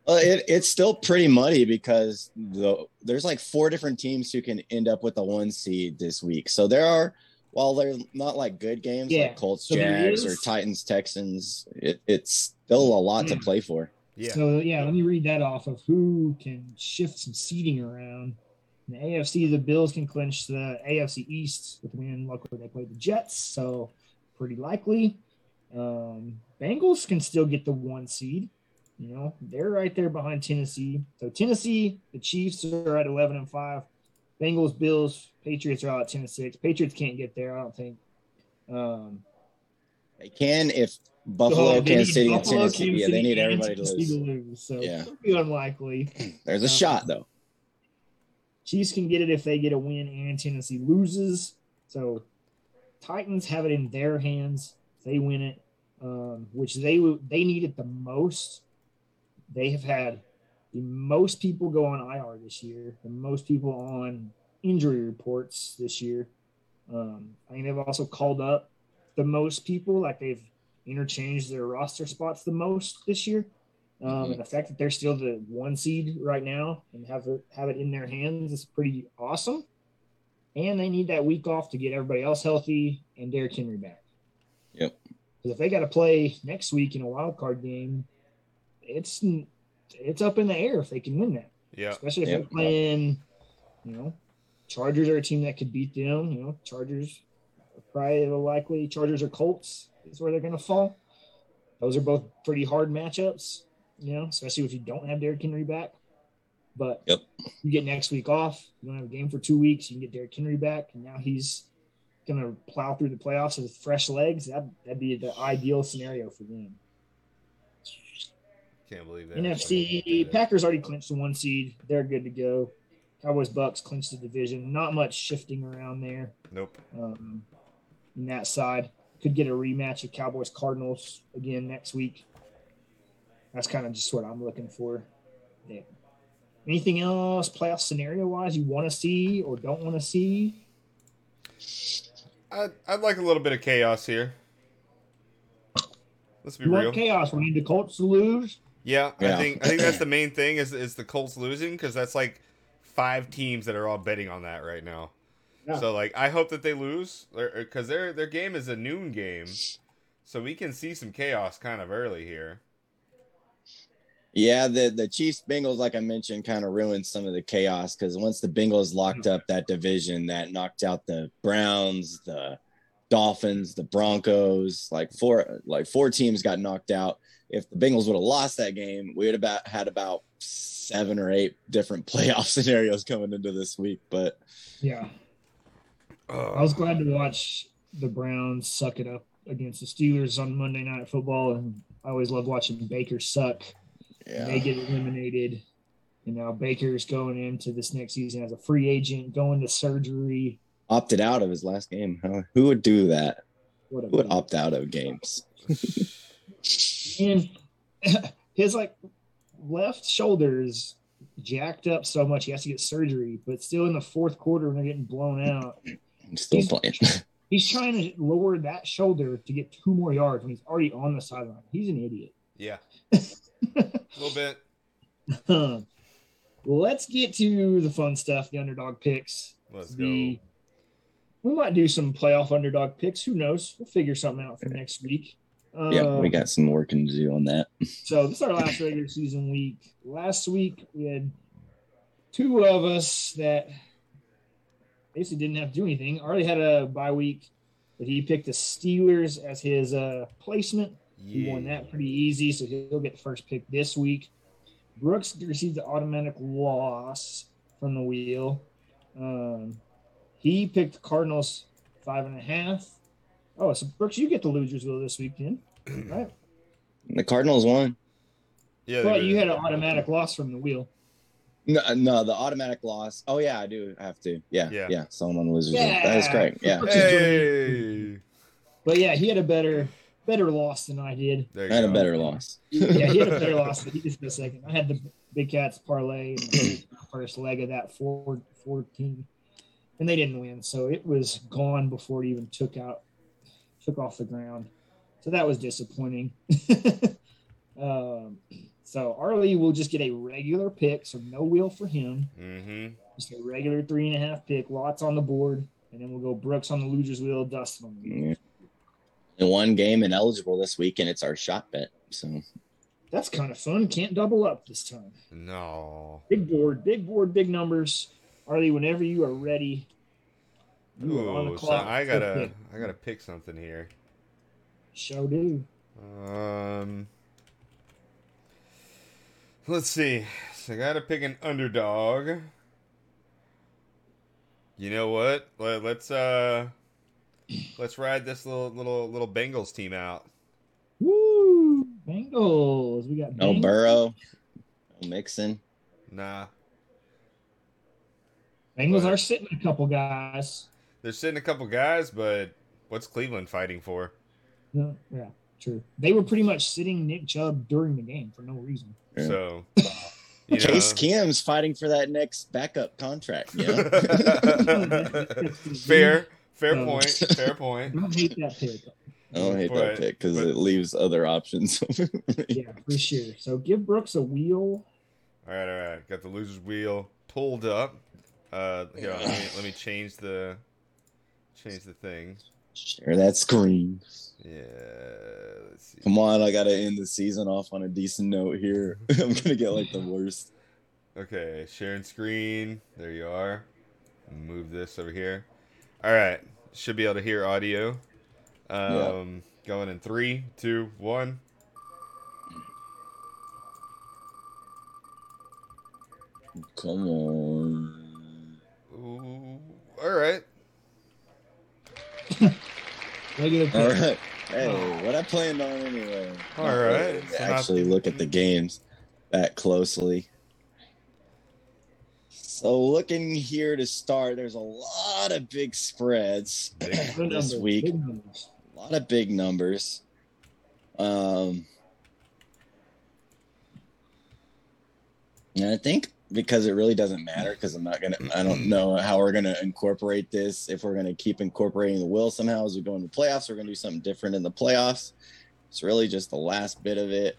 Well, it, it's still pretty muddy because the there's like four different teams who can end up with the one seed this week. So there are, while they're not like good games Yeah. like Colts, So Jags, or Titans, Texans, it, it's still a lot to play for. Yeah. So yeah, let me read that off of who can shift some seating around. In the AFC, the Bills can clinch the AFC East with a win. Luckily, they played the Jets, so pretty likely. Um, Bengals can still get the one seed. You know, they're right there behind Tennessee. So Tennessee, the Chiefs are at eleven and five. Bengals, Bills, Patriots are all at ten and six. Patriots can't get there, I don't think. Um, They can if Buffalo, so they Kansas City, and Buffalo, Tennessee. Kansas Yeah, they need everybody to lose. lose. So Yeah. pretty unlikely. There's a Uh, shot though. Chiefs can get it if they get a win and Tennessee loses. So Titans have it in their hands. They win it, um, which they they need it the most. They have had the most people go on IR this year, the most people on injury reports this year. Um, I think they've also called up the most people, like they've interchanged their roster spots the most this year. Um, and the fact that they're still the one seed right now and have it, have it in their hands is pretty awesome. And they need that week off to get everybody else healthy and Derrick Henry back. Yep. Because if they got to play next week in a wild card game, it's it's up in the air if they can win that. Yeah. Especially if Yep. they're playing, you know, Chargers are a team that could beat them. You know, Chargers are probably the likely Chargers or Colts is where they're going to fall. Those are both pretty hard matchups. You know, especially if you don't have Derrick Henry back. But Yep. you get next week off. You don't have a game for two weeks. You can get Derrick Henry back, and now he's going to plow through the playoffs with fresh legs. That that'd be the ideal scenario for them. Can't believe that. NFC Packers already clinched the one seed. They're good to go. Cowboys Bucs clinched the division. Not much shifting around there. Nope. Um, in that side, could get a rematch of Cowboys Cardinals again next week. That's kind of just what I'm looking for. Yeah. Anything else playoff scenario wise you want to see or don't want to see? I'd, I'd like a little bit of chaos here. Let's be You real. want chaos? We need the Colts to lose. Yeah, I think I think that's the main thing is is the Colts losing because that's like five teams that are all betting on that right now. Yeah. So like I hope that they lose because their their game is a noon game, so we can see some chaos kind of early here. Yeah, the the Chiefs Bengals, like I mentioned, kind of ruined some of the chaos because once the Bengals locked up that division, that knocked out the Browns, the Dolphins, the Broncos. Like four, like four teams got knocked out. If the Bengals would have lost that game, we would have about, had about seven or eight different playoff scenarios coming into this week. But Yeah. Uh, I was glad to watch the Browns suck it up against the Steelers on Monday Night Football, and I always love watching Baker suck. yeah, They get eliminated, and now Baker's going into this next season as a free agent, going to surgery. opted out of his last game. Huh? Who would do that? What Who would opt out of games? and his like left shoulder is jacked up so much he has to get surgery, but still in the fourth quarter when they're getting blown out, I'm still He's- playing. he's trying to lower that shoulder to get two more yards when he's already on the sideline. He's an idiot. Yeah, a little bit. well, let's get to the fun stuff, the underdog picks. Let's the go. we might do some playoff underdog picks. Who knows? We'll figure something out for next week. Yeah, we Um, got some working to do on that. So this is our last regular season week. Last week we had two of us that basically didn't have to do anything. Already had a bye week, but he picked the Steelers as his uh, placement. He won that pretty easy, so he'll get the first pick this week. Brooks received the automatic loss from the wheel. Um, he picked the Cardinals five and a half. Oh, so Brooks, you get the losers wheel this week, then, right? The Cardinals won. Yeah, But they- you had an automatic loss from the wheel. No, no, the automatic loss. Oh yeah, I do have to. Yeah, Yeah. yeah. So I'm on the losers. list. Yeah. That is correct. Yeah, Hey, But yeah, he had a better better loss than I did. I had a better loss. Yeah, he had a better loss than he did for a second. I had the Big Cats parlay in first leg of that four fourteen, and they didn't win, so it was gone before it even took out took off the ground. So that was disappointing. um, so Arlie will just get a regular pick, so no wheel for him. Mm-hmm. Just a regular three and a half pick. Lots on the board, and then we'll go Brooks on the losers wheel, Dustin on the wheel. Yeah. And one game ineligible this week, and it's our shot bet. So That's kind of fun. Can't double up this time. No. Big board, big board, big numbers. Arlie, whenever you are ready, you are on the Ooh, so clock. I gotta. I gotta pick something here. Show do. Um, let's see. So I gotta pick an underdog. You know what? Let, let's uh, let's ride this little little little Bengals team out. Woo! Bengals. We got no Bengals. Burrow, no Mixon. Nah, Bengals But- are sitting a couple guys. They're sitting a couple guys, but what's Cleveland fighting for? No, yeah, true. They were pretty much sitting Nick Chubb during the game for no reason. Yeah. So, you know. Case Keenum's fighting for that next backup contract. You know? fair, fair Uh, point. Fair point. I don't hate that pick. I don't hate But- that pick because it leaves other options. Yeah, for sure. So give Brooks a wheel. All right, all right. Got the loser's wheel pulled up. Uh, here, let me let me change the change the thing. Share that screen. Yeah, let's see. Come on, I gotta end the season off on a decent note here. I'm gonna get like the worst. Okay, sharing screen. There you are. Move this over here. All right, should be able to hear audio. Um, going in three, two, one. Come on. Ooh, all right. Negative All pick. right. Hey, what I planned on anyway. All Not right. So to not- actually look at the games that closely. So looking here to start, there's a lot of big spreads Good this numbers, week. A lot of big numbers. Um, and I think because it really doesn't matter because I'm not gonna I don't know how we're gonna incorporate this. If we're gonna keep incorporating the will somehow as we go into playoffs, we're gonna do something different in the playoffs. It's really just the last bit of it.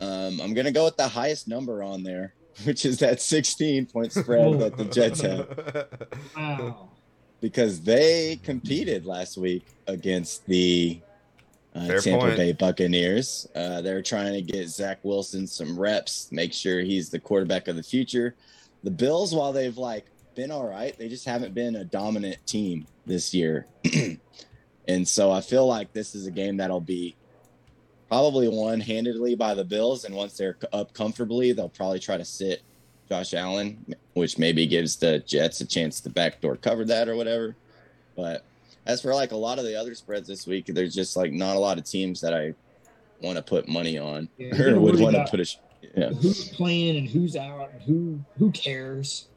Um, I'm gonna go with the highest number on there, which is that 16 point spread that the Jets have Wow. because they competed last week against the uh, Fair Tampa point. Bay Buccaneers. Uh, they're trying to get Zach Wilson some reps, make sure he's the quarterback of the future. The Bills, while they've like been all right, they just haven't been a dominant team this year. and so I feel like this is a game that'll be probably won handedly by the Bills. And once they're up comfortably, they'll probably try to sit Josh Allen, which maybe gives the Jets a chance to backdoor cover that or whatever. But as for like a lot of the other spreads this week, there's just like not a lot of teams that I want to put money on Yeah, or would want to put a. Yeah. Who's playing and who's out and who who cares?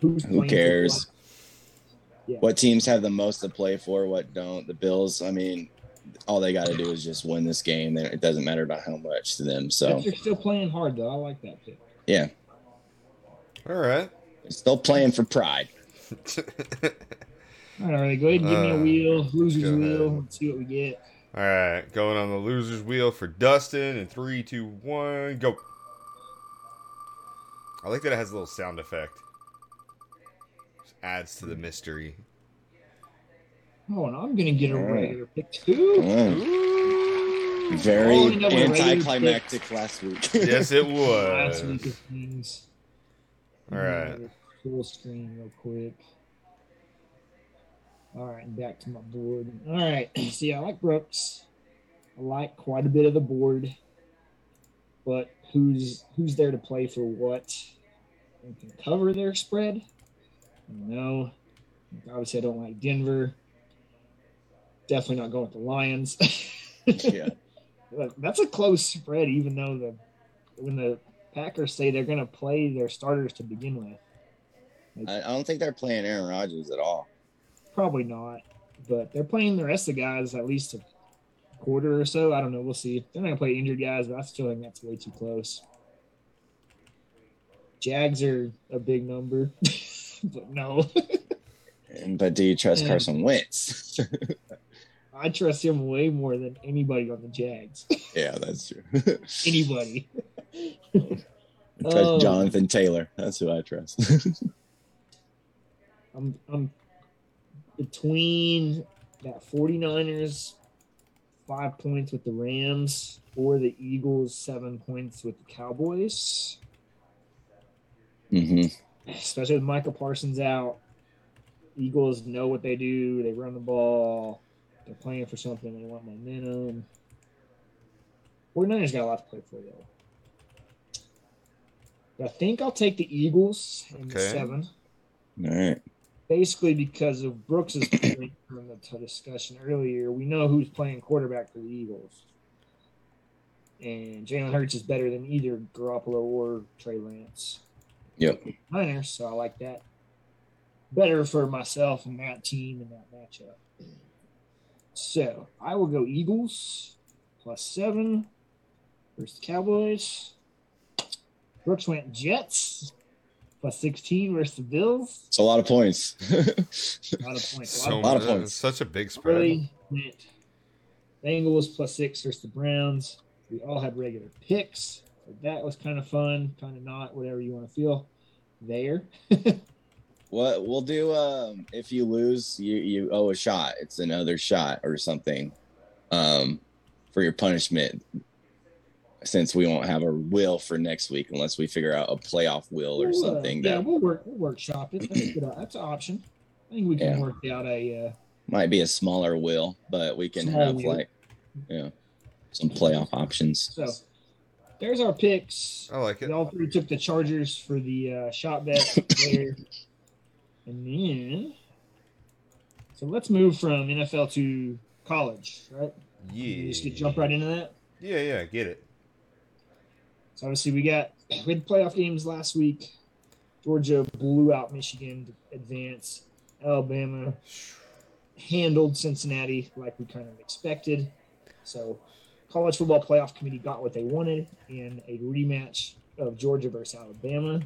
Who's Who cares? Yeah. What teams have the most to play for? What don't? The Bills. I mean, all they got to do is just win this game. It doesn't matter about how much to them. So Jets are still playing hard though. I like that pick. yeah, All right. still playing for pride. All right, go ahead and give me a Uh, wheel, loser's wheel. Let's see what we get. All right, going on the loser's wheel for Dustin in three, two, one, go. I like that it has a little sound effect. Just adds to the mystery. Oh, and I'm gonna get a All right. regular pick too. Ooh. Very Oh, you know, we're ready to anticlimactic last week. yes, it Last was. week of things. All right. Full screen real quick. All right, and back to my board. All right, see, I like Brooks. I like quite a bit of the board, but who's who's there to play for what? And can cover their spread? No. Obviously, I don't like Denver. Definitely not going with the Lions. yeah. That's a close spread, even though the when the Packers say they're going to play their starters to begin with. I, I don't think they're playing Aaron Rodgers at all. Probably not, but they're playing the rest of the guys at least a quarter or so. I don't know. We'll see. They're not going to play injured guys, but I still think that's way too close. Jags are a big number, but no. But do you trust Yeah. Carson Wentz? I trust him way more than anybody on the Jags. yeah, that's true. anybody. I trust Oh. Jonathan Taylor. That's who I trust. I'm I'm between that 49ers five points with the Rams or the Eagles seven points with the Cowboys. hmm Especially with Micah Parsons out. Eagles know what they do. They run the ball. They're playing for something. They want momentum. 49ers got a lot to play for though. But I think I'll take the Eagles in the Okay. seven. All right. Basically because of Brooks's point from the discussion earlier, we know who's playing quarterback for the Eagles. And Jalen Hurts is better than either Garoppolo or Trey Lance. Yep. Niners, so I like that. Better for myself and that team and that matchup. So I will go Eagles plus seven versus Cowboys. Brooks went Jets plus 16 versus the Bills. It's a lot of points. A lot of points. A So lot lot of of points. Such a big spread. Really went Bengals plus six versus the Browns. We all had regular picks. So that was kind of fun, kind of not, whatever you want to feel there. What we'll do um, if you lose, you you owe a shot. It's another shot or something um, for your punishment. Since we won't have a will for next week unless we figure out a playoff will or We'll, uh, something yeah, that we'll work. We'll workshop it. That's, good, that's an option. I think we can Yeah. work out a. Uh, might be a smaller will, but we can have will. like yeah some playoff options. so there's our picks. I like it. We all three took the Chargers for the uh, shot bet there. And then, so let's move from NFL to college, right? Yeah. You just get jump right into that. Yeah, yeah, get it. So obviously we got we had playoff games last week. Georgia blew out Michigan to advance. Alabama handled Cincinnati like we kind of expected. So college football playoff committee got what they wanted in a rematch of Georgia versus Alabama.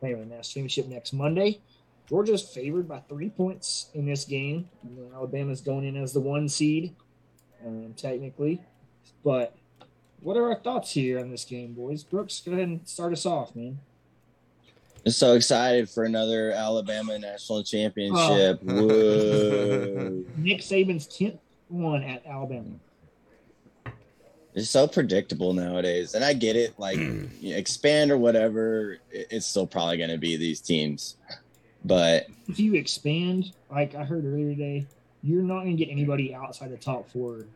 Playing the national championship next Monday. Georgia's favored by three points in this game. Alabama's going in as the one seed, um, technically. But what are our thoughts here on this game, boys? Brooks, go ahead and start us off, man. Just so excited for another Alabama national championship. Oh. Whoa. Nick Saban's 10th one at Alabama. It's so predictable nowadays. And I get it, like expand or whatever, it's still probably gonna be these teams. But If you expand, like I heard earlier today, you're not going to get anybody outside the top four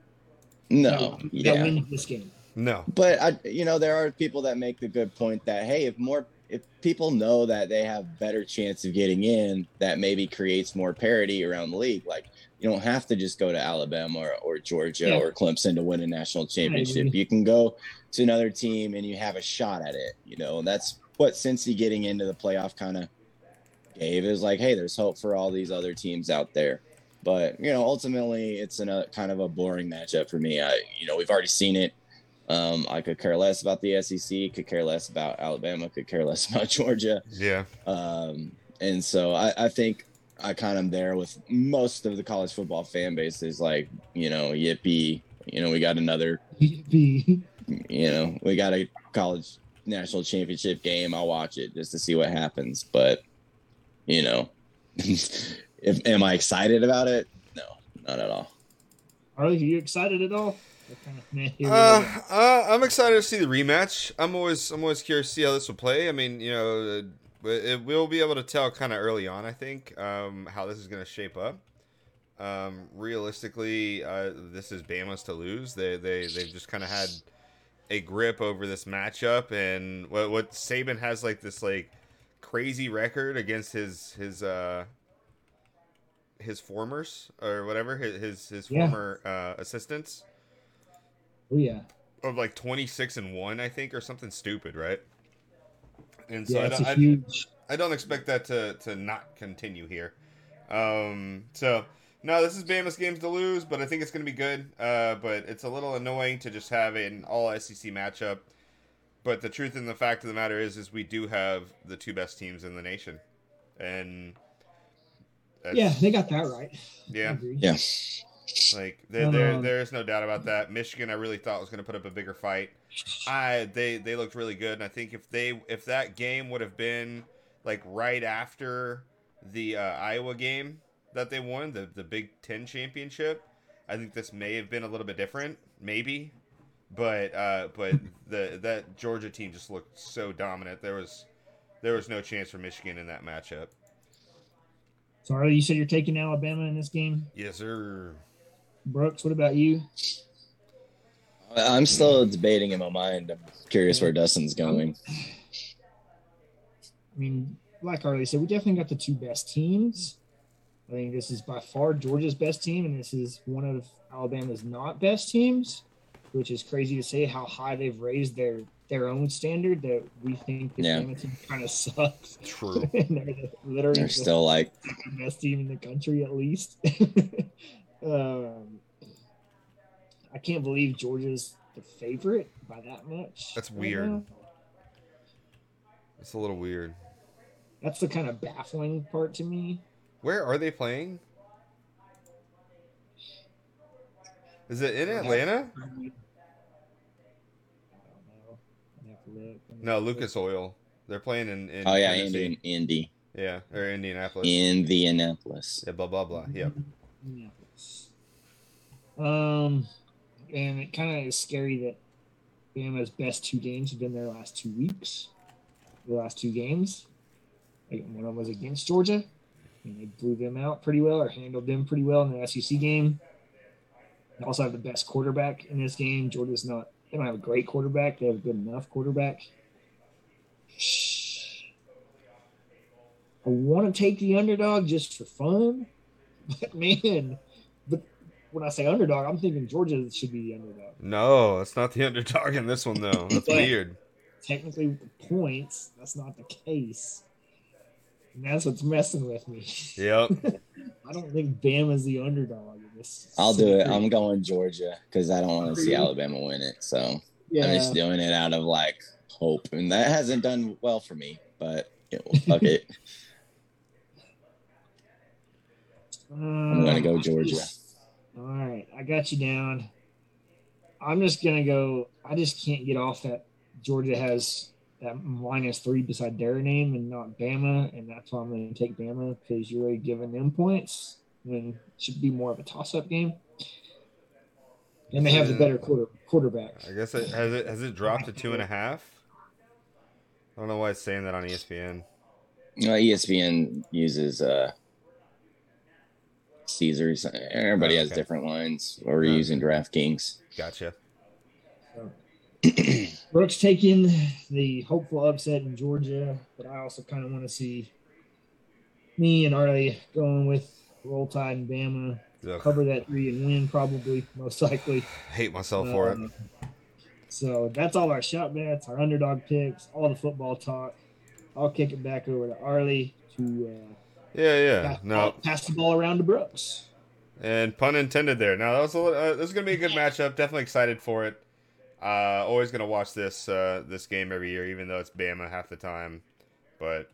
no, that, that yeah. wins this game. No. But I, you know, there are people that make the good point that hey, if more, if people know that they have better chance of getting in, that maybe creates more parity around the league. Like you don't have to just go to Alabama or, or Georgia Yeah. or Clemson to win a national championship. agree. You can go to another team and you have a shot at it. You know, and that's what Cincy getting into the playoff kind of gave. Is like, hey, there's hope for all these other teams out there. But you know, ultimately, it's in a uh, kind of a boring matchup for me. I, you know, we've already seen it. Um, I could care less about the SEC, could care less about Alabama, could care less about Georgia. Yeah. Um, and so I, I think I kind of there with most of the college football fan base is like, you know, yippee, you know, we got another, Be- you know, we got a college national championship game. I'll watch it just to see what happens. But, you know, if am I excited about it? No, not at all. Are you excited at all? What kind of meh here we Uh, uh, I'm excited to see the rematch. I'm always, I'm always curious to see how this will play. I mean, you know, uh, it, we'll be able to tell kind of early on. I think um, how this is going to shape up. Um, realistically, uh, this is Bama's to lose. They, they, they've just kind of had a grip over this matchup, and what, what Saban has like this like crazy record against his his uh his formers or whatever his his, his Yeah. former uh, assistants Oh yeah, of like 26 and 1 i think or something stupid right and so yeah, I, don't, a I, huge. I don't expect that to to not continue here um so no this is Bama's games to lose but i think it's going to be good uh but it's a little annoying to just have an all sec matchup but the truth and the fact of the matter is is we do have the two best teams in the nation and Yeah, they got that right. Yeah agree. Yeah. Like there, there, there is no doubt about that. Michigan, I really thought was going to put up a bigger fight. I they they looked really good, and I think if they if that game would have been like right after the uh, Iowa game that they won, the the Big Ten championship, I think this may have been a little bit different, maybe. But uh, but the that Georgia team just looked so dominant. There was there was no chance for Michigan in that matchup. Sorry, you said you're taking Alabama in this game. Yes, sir. Brooks, what about you? I'm still debating in my mind. I'm curious where Dustin's going. I mean, like Arlie said, we definitely got the two best teams. I think this is by far Georgia's best team, and this is one of Alabama's not best teams, which is crazy to say how high they've raised their their own standard that we think the Yeah. Alabama team kind of sucks. True. and they're the, literally They're the still like, best team in the country, at least. um, I can't believe Georgia's the favorite by that much. That's weird. now. It's a little weird. That's the kind of baffling part to me. Where are they playing? Is it in Atlanta? I don't know. I'd have to look. No, Lucas Oil. They're playing in. in Oh yeah, Tennessee. Indy, Indy, Yeah, or Indianapolis. Indianapolis. yeah, blah blah blah. Yep. Minneapolis. Um, and it kind of is scary that Bama's best two games have been their last two weeks. The last two games, like one of them was against Georgia, and they blew them out pretty well or handled them pretty well in the SEC game. They also have the best quarterback in this game. Georgia's not. They don't have a great quarterback. They have a good enough quarterback. I want to take the underdog just for fun, but man, when I say underdog, I'm thinking Georgia should be the underdog. No, it's not the underdog in this one though. That's weird. Technically, with the points, that's not the case. And that's what's messing with me. Yep. I don't think Bama's the underdog in this. I'll do it. I'm going Georgia because I don't want to see Alabama win it. So yeah. I'm just doing it out of like hope, and that hasn't done well for me. But you know, fuck it. I'm gonna go Uh, Georgia. All right, I got you down. I'm just gonna go. I just can't get off that Georgia has that minus three beside their name and not Bama, and that's why I'm going to take Bama because you're already giving them points when it should be more of a toss-up game. And they have the better quarter quarterback. I guess it has it has it dropped to two and a half. I don't know why it's saying that on ESPN. Well, ESPN uses uh Caesars. Everybody has Okay. different lines. Or we're Yeah. using DraftKings. Gotcha. Brooks taking the hopeful upset in Georgia, but I also kind of want to see me and Arlie going with Roll Tide and Bama Ugh, cover that three and win probably most likely. hate myself for it. Um, So that's all our shot bets, our underdog picks, all the football talk. I'll kick it back over to Arlie to uh, Yeah, yeah. pass, No, pass the ball around to Brooks. and pun intended there. Now that was a, li- uh, this is gonna be a good matchup. Definitely excited for it. Uh, always gonna watch this uh, this game every year, even though it's Bama half the time. But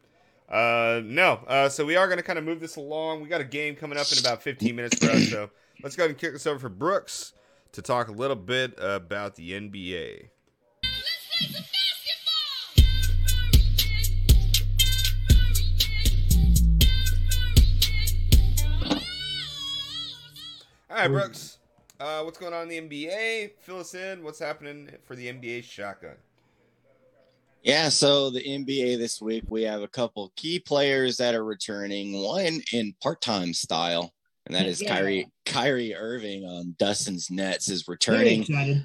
uh, no, uh, so we are gonna kind of move this along. We got a game coming up in about 15 minutes for us, so let's go ahead and kick this over for Brooks to talk a little bit about the NBA. All right, Brooks. Uh, what's going on in the NBA? Fill us in. What's happening for the NBA shotgun? Yeah, so the NBA this week, we have a couple key players that are returning, one in part-time style, and that is Yeah. Kyrie Kyrie Irving on Dustin's Nets is Very returning excited.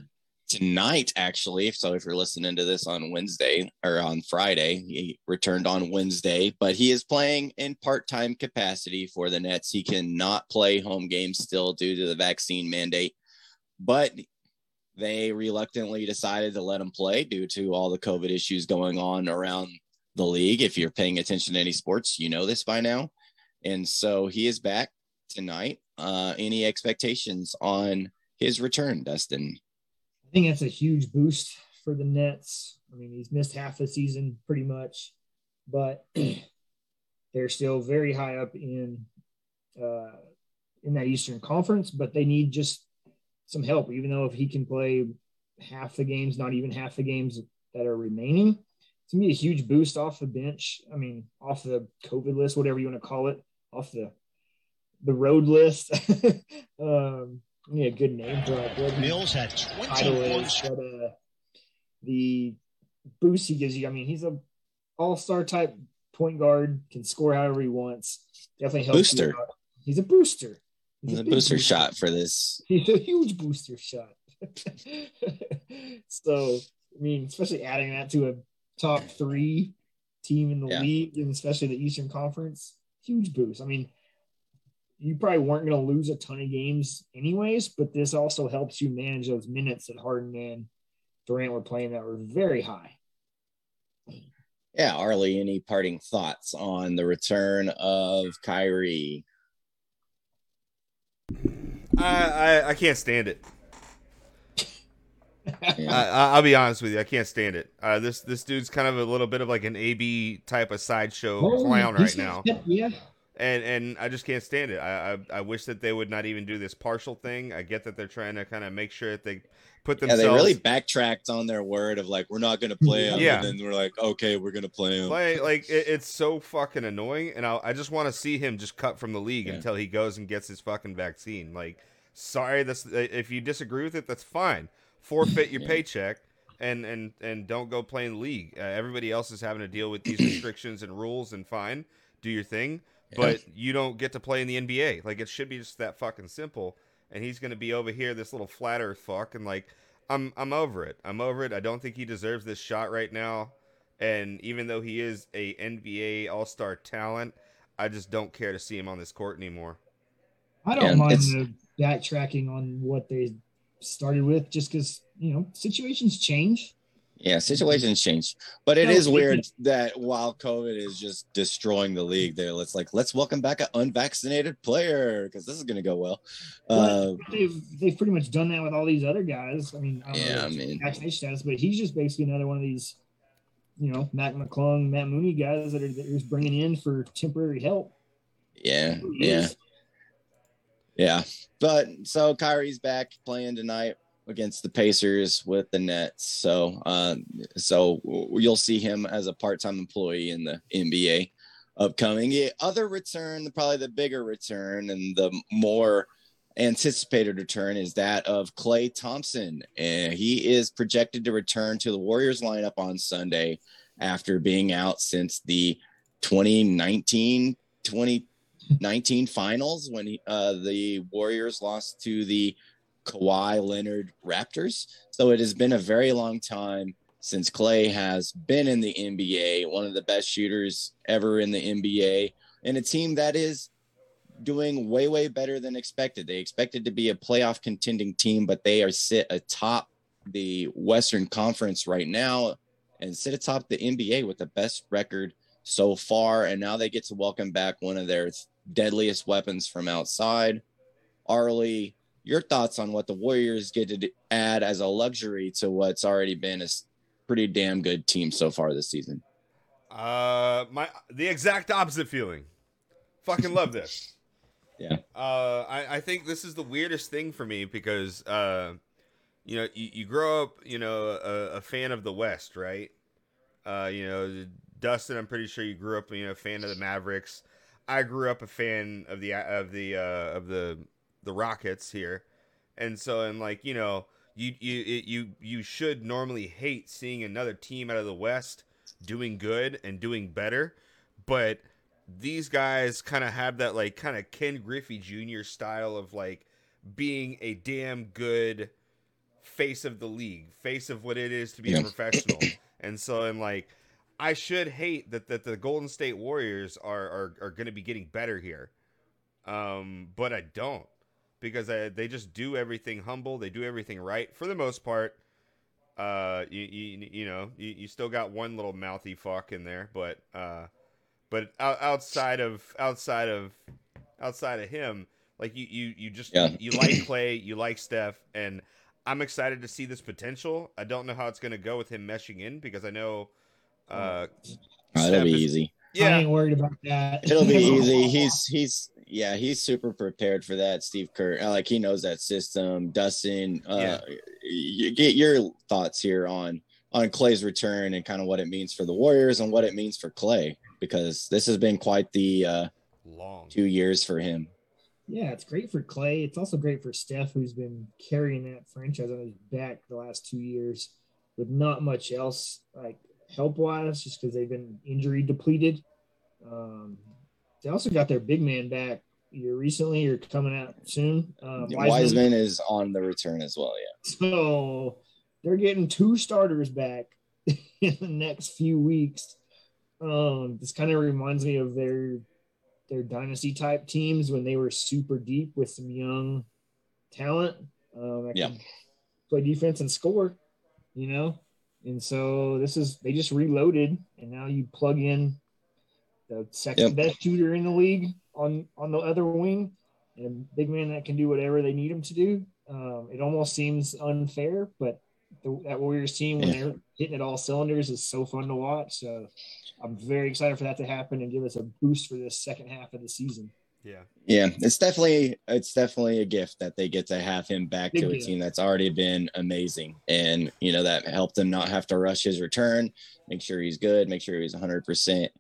Tonight, actually. So if you're listening to this on Wednesday or on Friday, he returned on Wednesday, but he is playing in part-time capacity for the Nets. He cannot play home games still due to the vaccine mandate, but they reluctantly decided to let him play due to all the COVID issues going on around the league. If you're paying attention to any sports, you know this by now. And so he is back tonight. Uh, any expectations on his return, Dustin? Think that's a huge boost for the Nets. I mean, he's missed half the season pretty much, but they're still very high up in uh, in that Eastern Conference. But they need just some help. Even though if he can play half the games, not even half the games that are remaining, it's gonna be a huge boost off the bench. I mean, off the COVID list, whatever you want to call it, off the the road list. um, yeah, good name drop. What- Mills had title 20 is, points. but uh, the boost he gives you. I mean, he's a all star type point guard, can score however he wants. Definitely helps. you Booster. out. He's a booster. The big booster shot for this. He's a huge booster shot. so, I mean, especially adding that to a top three team in the Yeah. league, and especially the Eastern Conference, huge boost. I mean, you probably weren't going to lose a ton of games anyways, but this also helps you manage those minutes that Harden and Durant were playing that were very high. Yeah, Arlie, any parting thoughts on the return of Kyrie? I I, I can't stand it. Yeah. I, I- I'll be honest with you. I can't stand it. Uh, this this dude's kind of a little bit of like an AB type of sideshow clown right now. Yeah, and and I just can't stand it. I, I I wish that they would not even do this partial thing. I get that they're trying to kind of make sure that they put themselves. Yeah, themselves they really backtracked on their word of like we're not going to play him, Yeah. and then we're like, okay, we're going to play him. Like, like it, it's so fucking annoying, and I, I just want to see him just cut from the league Yeah. until he goes and gets his fucking vaccine. Like, sorry, that's if you disagree with it, that's fine. Forfeit your Yeah. paycheck and and and don't go play in the league. Uh, everybody else is having to deal with these restrictions and rules, and fine, do your thing, but you don't get to play in the NBA. Like, it should be just that fucking simple. And he's gonna be over here, this little flat earth fuck, and like, I'm I'm over it. I'm over it. I don't think he deserves this shot right now. And even though he is a NBA All Star talent, I just don't care to see him on this court anymore. I don't Yeah, mind the backtracking on what they started with, just because you know situations change. Yeah, situations change, but it No, is it- weird that while COVID is just destroying the league, there it's like let's welcome back an unvaccinated player because this is going to go well. Uh, they've they've pretty much done that with all these other guys. I mean, I don't Yeah, know I mean- vaccination status, but he's just basically another one of these, you know, Matt McClung, Matt Mooney guys that are that he's bringing in for temporary help. yeah, yeah, yeah. But so Kyrie's back playing tonight against the Pacers with the Nets. So, uh, so you'll see him as a part-time employee in the NBA upcoming. The other return, probably the bigger return and the more anticipated return is that of Klay Thompson. And he is projected to return to the Warriors lineup on Sunday after being out since the 2019 2019 finals when he, uh, the Warriors lost to the Kawhi Leonard Raptors. So it has been a very long time since Klay has been in the NBA, one of the best shooters ever in the NBA, and a team that is doing way, way better than expected. They expected to be a playoff contending team, but they are sit atop the Western Conference right now and sit atop the NBA with the best record so far. And now they get to welcome back one of their deadliest weapons from outside. Arlie, your thoughts on what the Warriors get to add as a luxury to what's already been a pretty damn good team so far this season? Uh, my the exact opposite feeling. Fucking love this. Yeah. Uh, I I think this is the weirdest thing for me because uh, you know, you, you grow up, you know, a, a fan of the West, right? Uh, you know, Dustin, I'm pretty sure you grew up, you know, a fan of the Mavericks. I grew up a fan of the of the uh, of the the Rockets here, and so and like you know, you you it, you you should normally hate seeing another team out of the West doing good and doing better, but these guys kind of have that like kind of Ken Griffey Jr. style of like being a damn good face of the league, face of what it is to be a professional. and so and like I should hate that that the Golden State Warriors are are, are going to be getting better here. Um but I don't because I, they just do everything humble, they do everything right for the most part. Uh you you, you know, you, you still got one little mouthy fuck in there, but uh but outside of outside of outside of him, like you you you just Yeah. you like Klay, you like Steph, and I'm excited to see this potential. I don't know how it's going to go with him meshing in because I know, uh, Uh, Steph it'll be is- easy. Yeah, I ain't worried about that. It'll be easy. He's he's yeah, he's super prepared for that. Steve Kerr, like he knows that system. Dustin, uh, you get your thoughts here on on Klay's return and kind of what it means for the Warriors and what it means for Klay because this has been quite the uh, long. two years for him. Yeah, it's great for Klay. It's also great for Steph, who's been carrying that franchise on his back the last two years with not much else like help wise, just because they've been injury depleted. Um, they also got their big man back either recently or coming out soon. Um, Wiseman. is on the return as well. Yeah. So they're getting two starters back in the next few weeks. Um, this kind of reminds me of their their dynasty type teams when they were super deep with some young talent. Um, that Yeah. could play defense and score, you know. And so this is they just reloaded, and now you plug in the second Yep. best shooter in the league on on the other wing, and a big man that can do whatever they need him to do. Um, it almost seems unfair, but the, that Warriors team when Yeah. they're hitting at all cylinders is so fun to watch. So I'm very excited for that to happen and give us a boost for this second half of the season. Yeah. Yeah, it's definitely it's definitely a gift that they get to have him back Big to a team that's already been amazing, and you know that helped him not have to rush his return, make sure he's good, make sure he's 100 percent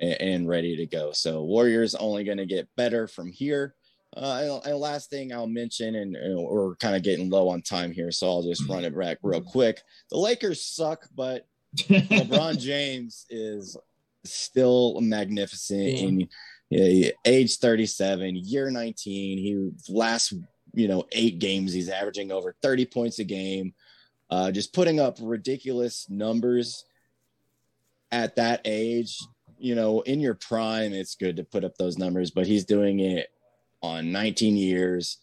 and ready to go. So Warriors only going to get better from here. Uh, and, and last thing I'll mention, and, and we're kind of getting low on time here, so I'll just run it back real quick. The Lakers suck, but LeBron James is still magnificent Yeah. in yeah, age 37, year 19. He last, you know, eight games, he's averaging over 30 points a game, uh, just putting up ridiculous numbers at that age. You know, in your prime, it's good to put up those numbers, but he's doing it on 19 years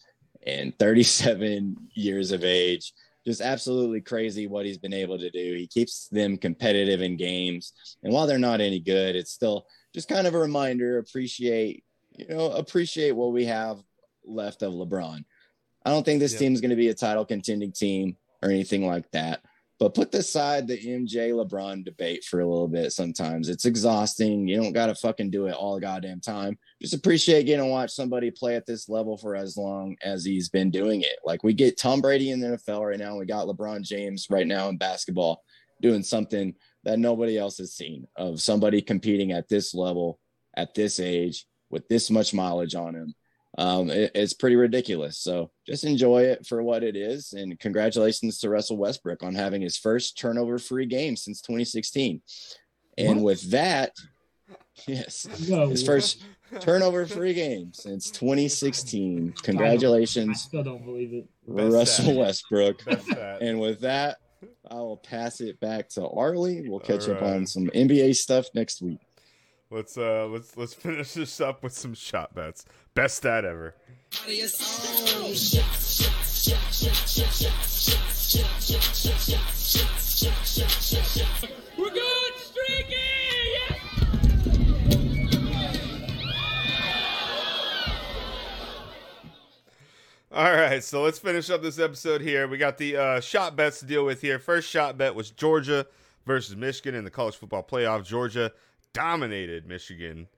and 37 years of age just absolutely crazy what he's been able to do. He keeps them competitive in games. And while they're not any good, it's still just kind of a reminder, appreciate, you know, appreciate what we have left of LeBron. I don't think this Yeah. team's going to be a title contending team or anything like that. But put aside the MJ LeBron debate for a little bit sometimes. It's exhausting. You don't got to fucking do it all goddamn time. Just appreciate getting to watch somebody play at this level for as long as he's been doing it. Like we get Tom Brady in the NFL right now. We got LeBron James right now in basketball doing something that nobody else has seen of somebody competing at this level at this age with this much mileage on him. Um, it- it's pretty ridiculous. So just enjoy it for what it is. And congratulations to Russell Westbrook on having his first turnover free game since 2016. And What? with that, yes, No, his first turnover free game since 2016. Congratulations. I Congratulations, still don't believe it. Best Russell stat. Westbrook. And with that, I will pass it back to Arlie. We'll catch up All right. on some NBA stuff next week. Let's uh let's let's finish this up with some shot bets. Best stat ever. We're good streaky! Yeah! All right, so let's finish up this episode here. We got the uh, shot bets to deal with here. First shot bet was Georgia versus Michigan in the college football playoff. Georgia dominated Michigan,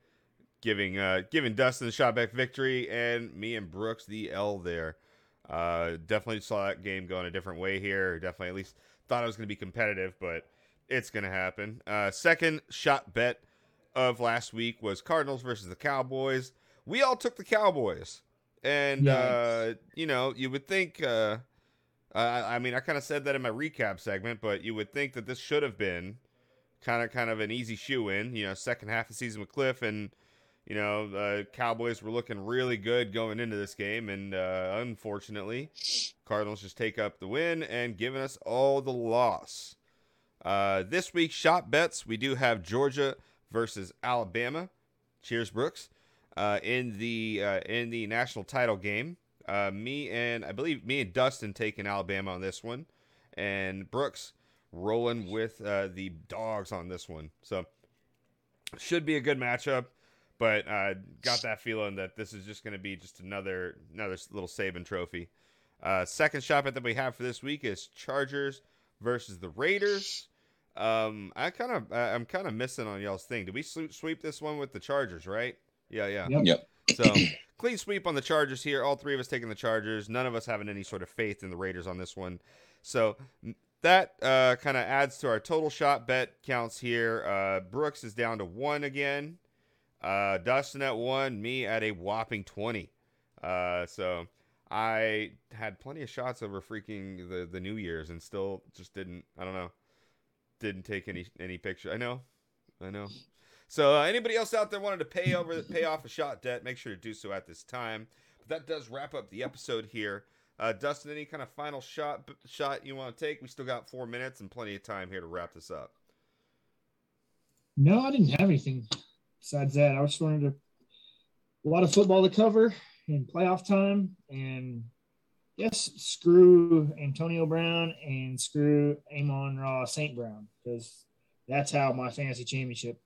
giving uh, giving Dustin the shot bet victory, and me and Brooks the L there. Uh, definitely saw that game going a different way here. Definitely at least thought it was going to be competitive, but it's going to happen. Uh, second shot bet of last week was Cardinals versus the Cowboys. We all took the Cowboys. And uh, you know, you would think. Uh, I, I mean, I kind of said that in my recap segment, but you would think that this should have been kind of kind of an easy shoe in. You know, second half of the season with Kliff, and you know, the Cowboys were looking really good going into this game, and uh, unfortunately, Cardinals just take up the win and giving us all the loss. Uh, this week's shot bets, we do have Georgia versus Alabama. Cheers, Brooks. Uh, in the uh, in the national title game, uh, me and I believe me and Dustin taking Alabama on this one, and Brooks rolling with uh, the dogs on this one. So should be a good matchup, but uh, got that feeling that this is just going to be just another another little Saban trophy. Uh, second shot bet that we have for this week is Chargers versus the Raiders. Um, I kind of I'm kind of missing on y'all's thing. Did we sweep, sweep this one with the Chargers? Right? Yeah, yeah. Yep. Yep. So clean sweep on the Chargers here. All three of us taking the Chargers. None of us having any sort of faith in the Raiders on this one. So m- that uh, kind of adds to our total shot bet counts here. Uh, Brooks is down to one again. Uh, Dustin at one. Me at a whopping twenty. Uh, so I had plenty of shots over freaking the the New Year's and still just didn't. I don't know. Didn't take any any picture. I know. I know. So uh, anybody else out there wanted to pay over pay off a shot debt, make sure to do so at this time. But that does wrap up the episode here. Uh, Dustin, any kind of final shot shot you want to take? We still got four minutes and plenty of time here to wrap this up. No, I didn't have anything besides that. I just wanted to a lot of football to cover in playoff time, and yes, screw Antonio Brown and screw Amon Ra St. Brown because that's how my fantasy championship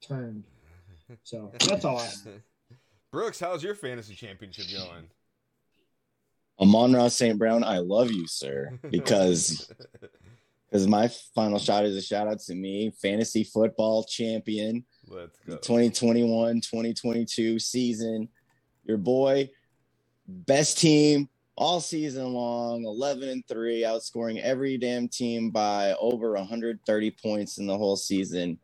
turned. So that's all I have. Brooks, how's your fantasy championship going? Amon Ra St. Brown, I love you, sir, because because my final shot is a shout out to me, fantasy football champion, Let's go. 2021 2022 season. Your boy, best team all season long, 11 and 3, outscoring every damn team by over 130 points in the whole season.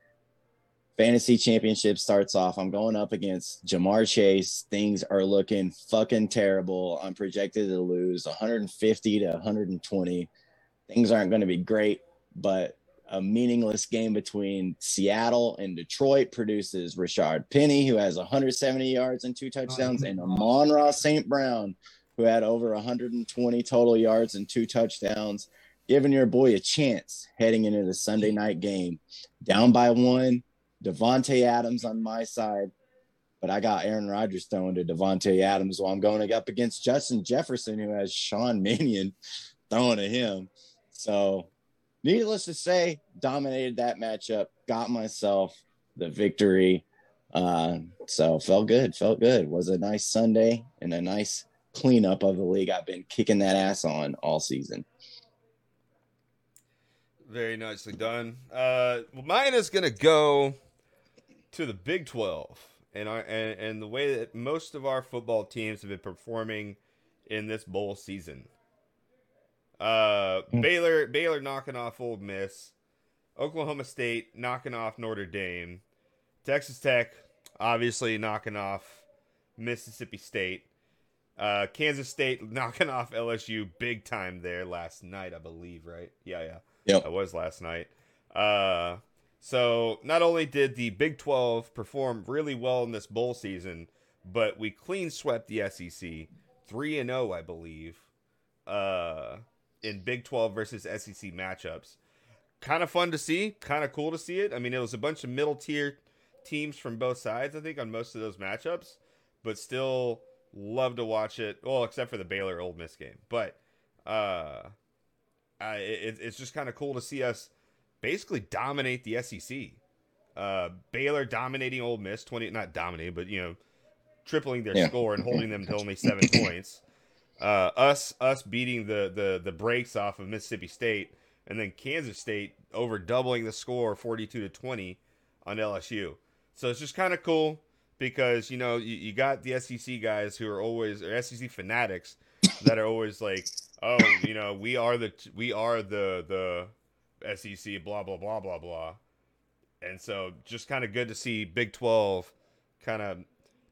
Fantasy championship starts off. I'm going up against Ja'Marr Chase. Things are looking fucking terrible. I'm projected to lose 150 to 120. Things aren't going to be great, but a meaningless game between Seattle and Detroit produces Rashaad Penny, who has 170 yards and two touchdowns, and Amon Ra St. Brown, who had over 120 total yards and two touchdowns, giving your boy a chance heading into the Sunday night game. Down by one, Davante Adams on my side, but I got Aaron Rodgers throwing to Davante Adams while I'm going up against Justin Jefferson, who has Sean Mannion throwing to him. So, needless to say, dominated that matchup, got myself the victory. Uh, so felt good, felt good. Was a nice Sunday and a nice cleanup of the league. I've been kicking that ass on all season. Very nicely done. Uh, well, mine is gonna go to the Big Twelve, and our and, and the way that most of our football teams have been performing in this bowl season. Uh, Baylor, Baylor knocking off Ole Miss, Oklahoma State knocking off Notre Dame, Texas Tech obviously knocking off Mississippi State, uh, Kansas State knocking off LSU big time there last night, I believe, right? Yeah, yeah. Yep. That was last night. Uh, so not only did the Big 12 perform really well in this bowl season, but we clean swept the SEC 3 and 0, I believe, uh, in Big 12 versus SEC matchups. Kind of fun to see, kind of cool to see it. I mean, it was a bunch of middle tier teams from both sides, I think, on most of those matchups, but still love to watch it. Well, except for the Baylor Ole Miss game, but uh, I, it, it's just kind of cool to see us basically dominate the SEC. Uh, Baylor dominating Ole Miss, twenty not dominating, but you know, tripling their Yeah. score and holding them to only seven points. Uh, us us beating the the the breaks off of Mississippi State, and then Kansas State over doubling the score, forty two to twenty, on LSU. So it's just kind of cool because you know you, you got the SEC guys who are always or SEC fanatics that are always like, oh, you know, we are the we are the the SEC, blah blah blah blah blah, and so just kind of good to see Big Twelve kind of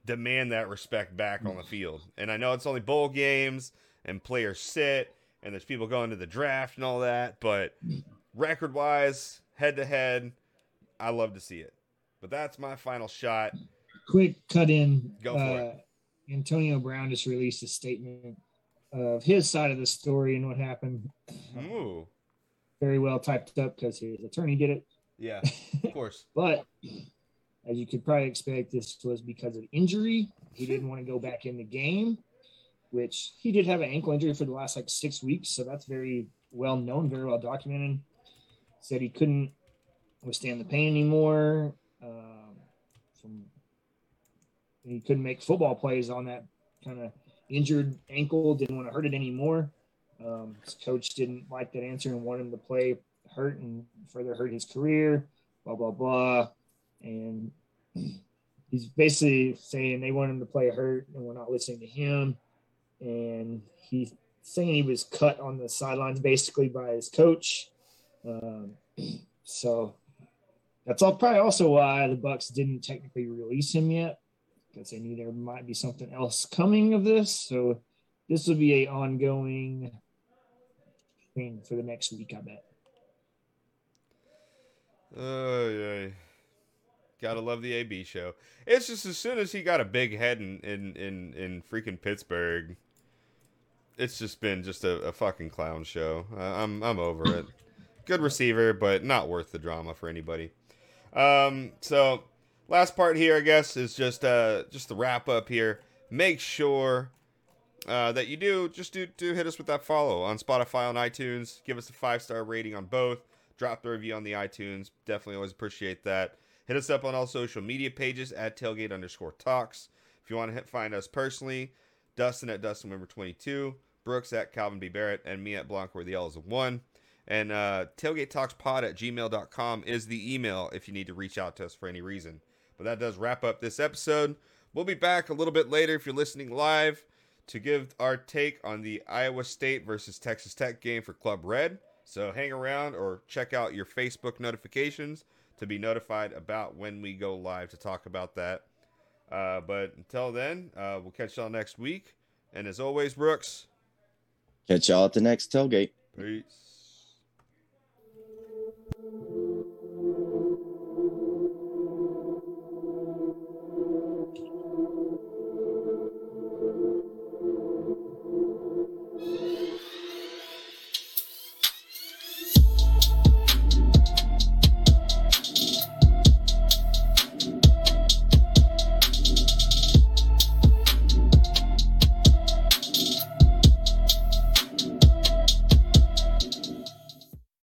demand that respect back on the field. And I know it's only bowl games and players sit and there's people going to the draft and all that, but record wise, head to head, I love to see it. But that's my final shot. quick cut in. Go for uh, it. Antonio Brown just released a statement of his side of the story and what happened. Ooh, Very well typed up because his attorney did it. yeah, of course. But as you could probably expect, this was because of injury. He didn't want to go back in the game, which he did have an ankle injury for the last like six weeks. So that's very well known, very well documented. Said he couldn't withstand the pain anymore. Um, from he couldn't make football plays on that kind of injured ankle. Didn't want to hurt it anymore. Um, his coach didn't like that answer and wanted him to play hurt and further hurt his career. Blah blah blah, and he's basically saying they want him to play hurt and we're not listening to him. And he's saying he was cut on the sidelines basically by his coach. Um, so that's all probably also why the Bucs didn't technically release him yet because they knew there might be something else coming of this. So this will be a ongoing thing for the next week, I bet. Oh yeah. Gotta love the AB show. It's just as soon as he got a big head in in in, in freaking Pittsburgh, it's just been just a, a fucking clown show. Uh, I'm I'm over it. Good receiver, but not worth the drama for anybody. Um, so last part here, I guess, is just uh just the wrap up here. Make sure uh, that you do just do do hit us with that follow on Spotify on iTunes. Give us a five star rating on both. Drop the review on the iTunes. Definitely always appreciate that. Hit us up on all social media pages at tailgate underscore talks. If you want to find us personally, Dustin at Dustin Member 22, Brooks at Calvin B. Barrett, and me at Blanc where the L is a one. And uh, Pod at gmail.com is the email if you need to reach out to us for any reason. But that does wrap up this episode. We'll be back a little bit later if you're listening live to give our take on the Iowa State versus Texas Tech game for Club Red. So hang around or check out your Facebook notifications to be notified about when we go live to talk about that. Uh, but until then, uh, we'll catch y'all next week. And as always, Brooks, Catch y'all at the next tailgate. peace.